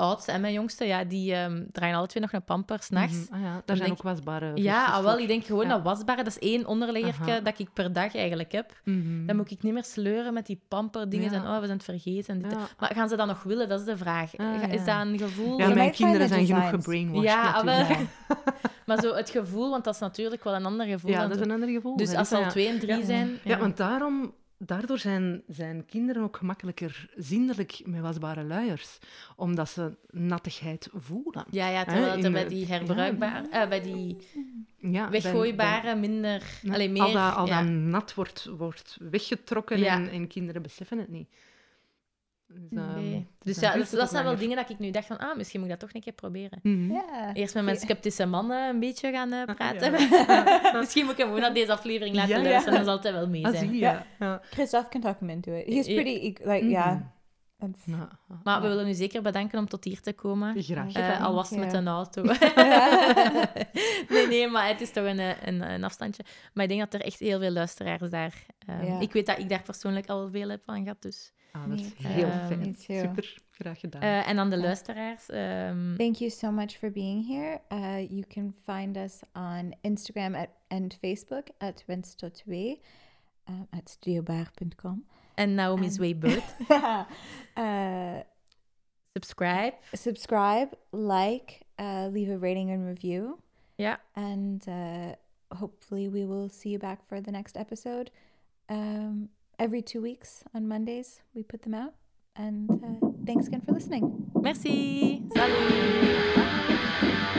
[SPEAKER 1] oudste en mijn jongste, ja, die ehm, draaien alle twee nog een pamper s'nachts.
[SPEAKER 3] Mhm. Ah ja, daar
[SPEAKER 1] Dan
[SPEAKER 3] zijn
[SPEAKER 1] denk-
[SPEAKER 3] ook wasbare
[SPEAKER 1] Ja,
[SPEAKER 3] versies
[SPEAKER 1] ah, wel, ik denk gewoon
[SPEAKER 3] Ja.
[SPEAKER 1] dat wasbare, dat is één onderleggerke
[SPEAKER 3] Aha.
[SPEAKER 1] dat ik per dag eigenlijk heb.
[SPEAKER 3] Mhm.
[SPEAKER 1] Dan moet ik niet meer sleuren met die pamperdingen
[SPEAKER 3] Ja.
[SPEAKER 1] en oh, we zijn het vergeten. En dit.
[SPEAKER 3] Ja.
[SPEAKER 1] Maar gaan ze dat nog willen? Dat is de vraag.
[SPEAKER 3] Ah,
[SPEAKER 1] Is dat een gevoel?
[SPEAKER 3] Ja, mijn kinderen zijn genoeg gebrainwashed
[SPEAKER 1] Ja, ah, wel. Maar zo het gevoel, want dat is natuurlijk wel een ander gevoel.
[SPEAKER 3] Ja, dat is een ander gevoel.
[SPEAKER 1] Dus als ze al twee en drie zijn...
[SPEAKER 3] Ja, want daarom, daardoor zijn, zijn kinderen ook gemakkelijker zindelijk met wasbare luiers. Omdat ze nattigheid voelen.
[SPEAKER 1] Ja, ja terwijl er bij die herbruikbare, eh, bij die
[SPEAKER 3] Ja,
[SPEAKER 1] weggooibare minder, alleen meer.
[SPEAKER 3] Al dat, al
[SPEAKER 1] ja.
[SPEAKER 3] dat nat wordt, wordt weggetrokken en, en kinderen beseffen het niet. Dus, ehm,
[SPEAKER 1] Nee.
[SPEAKER 3] dus
[SPEAKER 1] Dus ja, dus dat zijn wel dingen dat ik nu dacht van, ah, misschien moet ik dat toch een keer proberen.
[SPEAKER 3] Mhm.
[SPEAKER 2] Yeah.
[SPEAKER 1] Eerst met mijn sceptische mannen een beetje gaan eh, praten.
[SPEAKER 3] Ja.
[SPEAKER 1] misschien moet ik hem gewoon naar deze aflevering laten luisteren, dan zal het wel mee
[SPEAKER 3] Ah,
[SPEAKER 1] zijn.
[SPEAKER 3] zie je.
[SPEAKER 2] Ja.
[SPEAKER 3] Ja.
[SPEAKER 2] Christophe can talk him into it. He's pretty, like, yeah.
[SPEAKER 3] Mhm. Ja.
[SPEAKER 1] Maar we willen u zeker bedanken om tot hier te komen.
[SPEAKER 3] Graag
[SPEAKER 1] Eh,
[SPEAKER 3] gedaan.
[SPEAKER 1] al was het met
[SPEAKER 2] Ja.
[SPEAKER 1] een auto. nee, nee, maar het is toch een, eh, een, een afstandje. Maar ik denk dat er echt heel veel luisteraars daar... eh,
[SPEAKER 2] Ja.
[SPEAKER 1] Ik weet dat ik daar persoonlijk al veel heb van gehad, dus...
[SPEAKER 3] Ah, dat is heel fijn.
[SPEAKER 2] Too.
[SPEAKER 3] Super, graag gedaan.
[SPEAKER 1] Eh, en aan de luisteraars... ehm,
[SPEAKER 2] Thank you so much for being here. Uh, you can find us on Instagram at, and Facebook at wenstotwe, um, at studiobar.com.
[SPEAKER 1] en Naomi's
[SPEAKER 2] En-
[SPEAKER 1] Way Bird.
[SPEAKER 2] uh,
[SPEAKER 1] Subscribe.
[SPEAKER 2] subscribe, like, uh, leave a rating and review.
[SPEAKER 1] Ja.
[SPEAKER 2] And uh, hopefully, we will see you back for the next episode. Um, every two weeks on Mondays. We put them out. And uh, thanks again for listening.
[SPEAKER 1] Merci. Salut.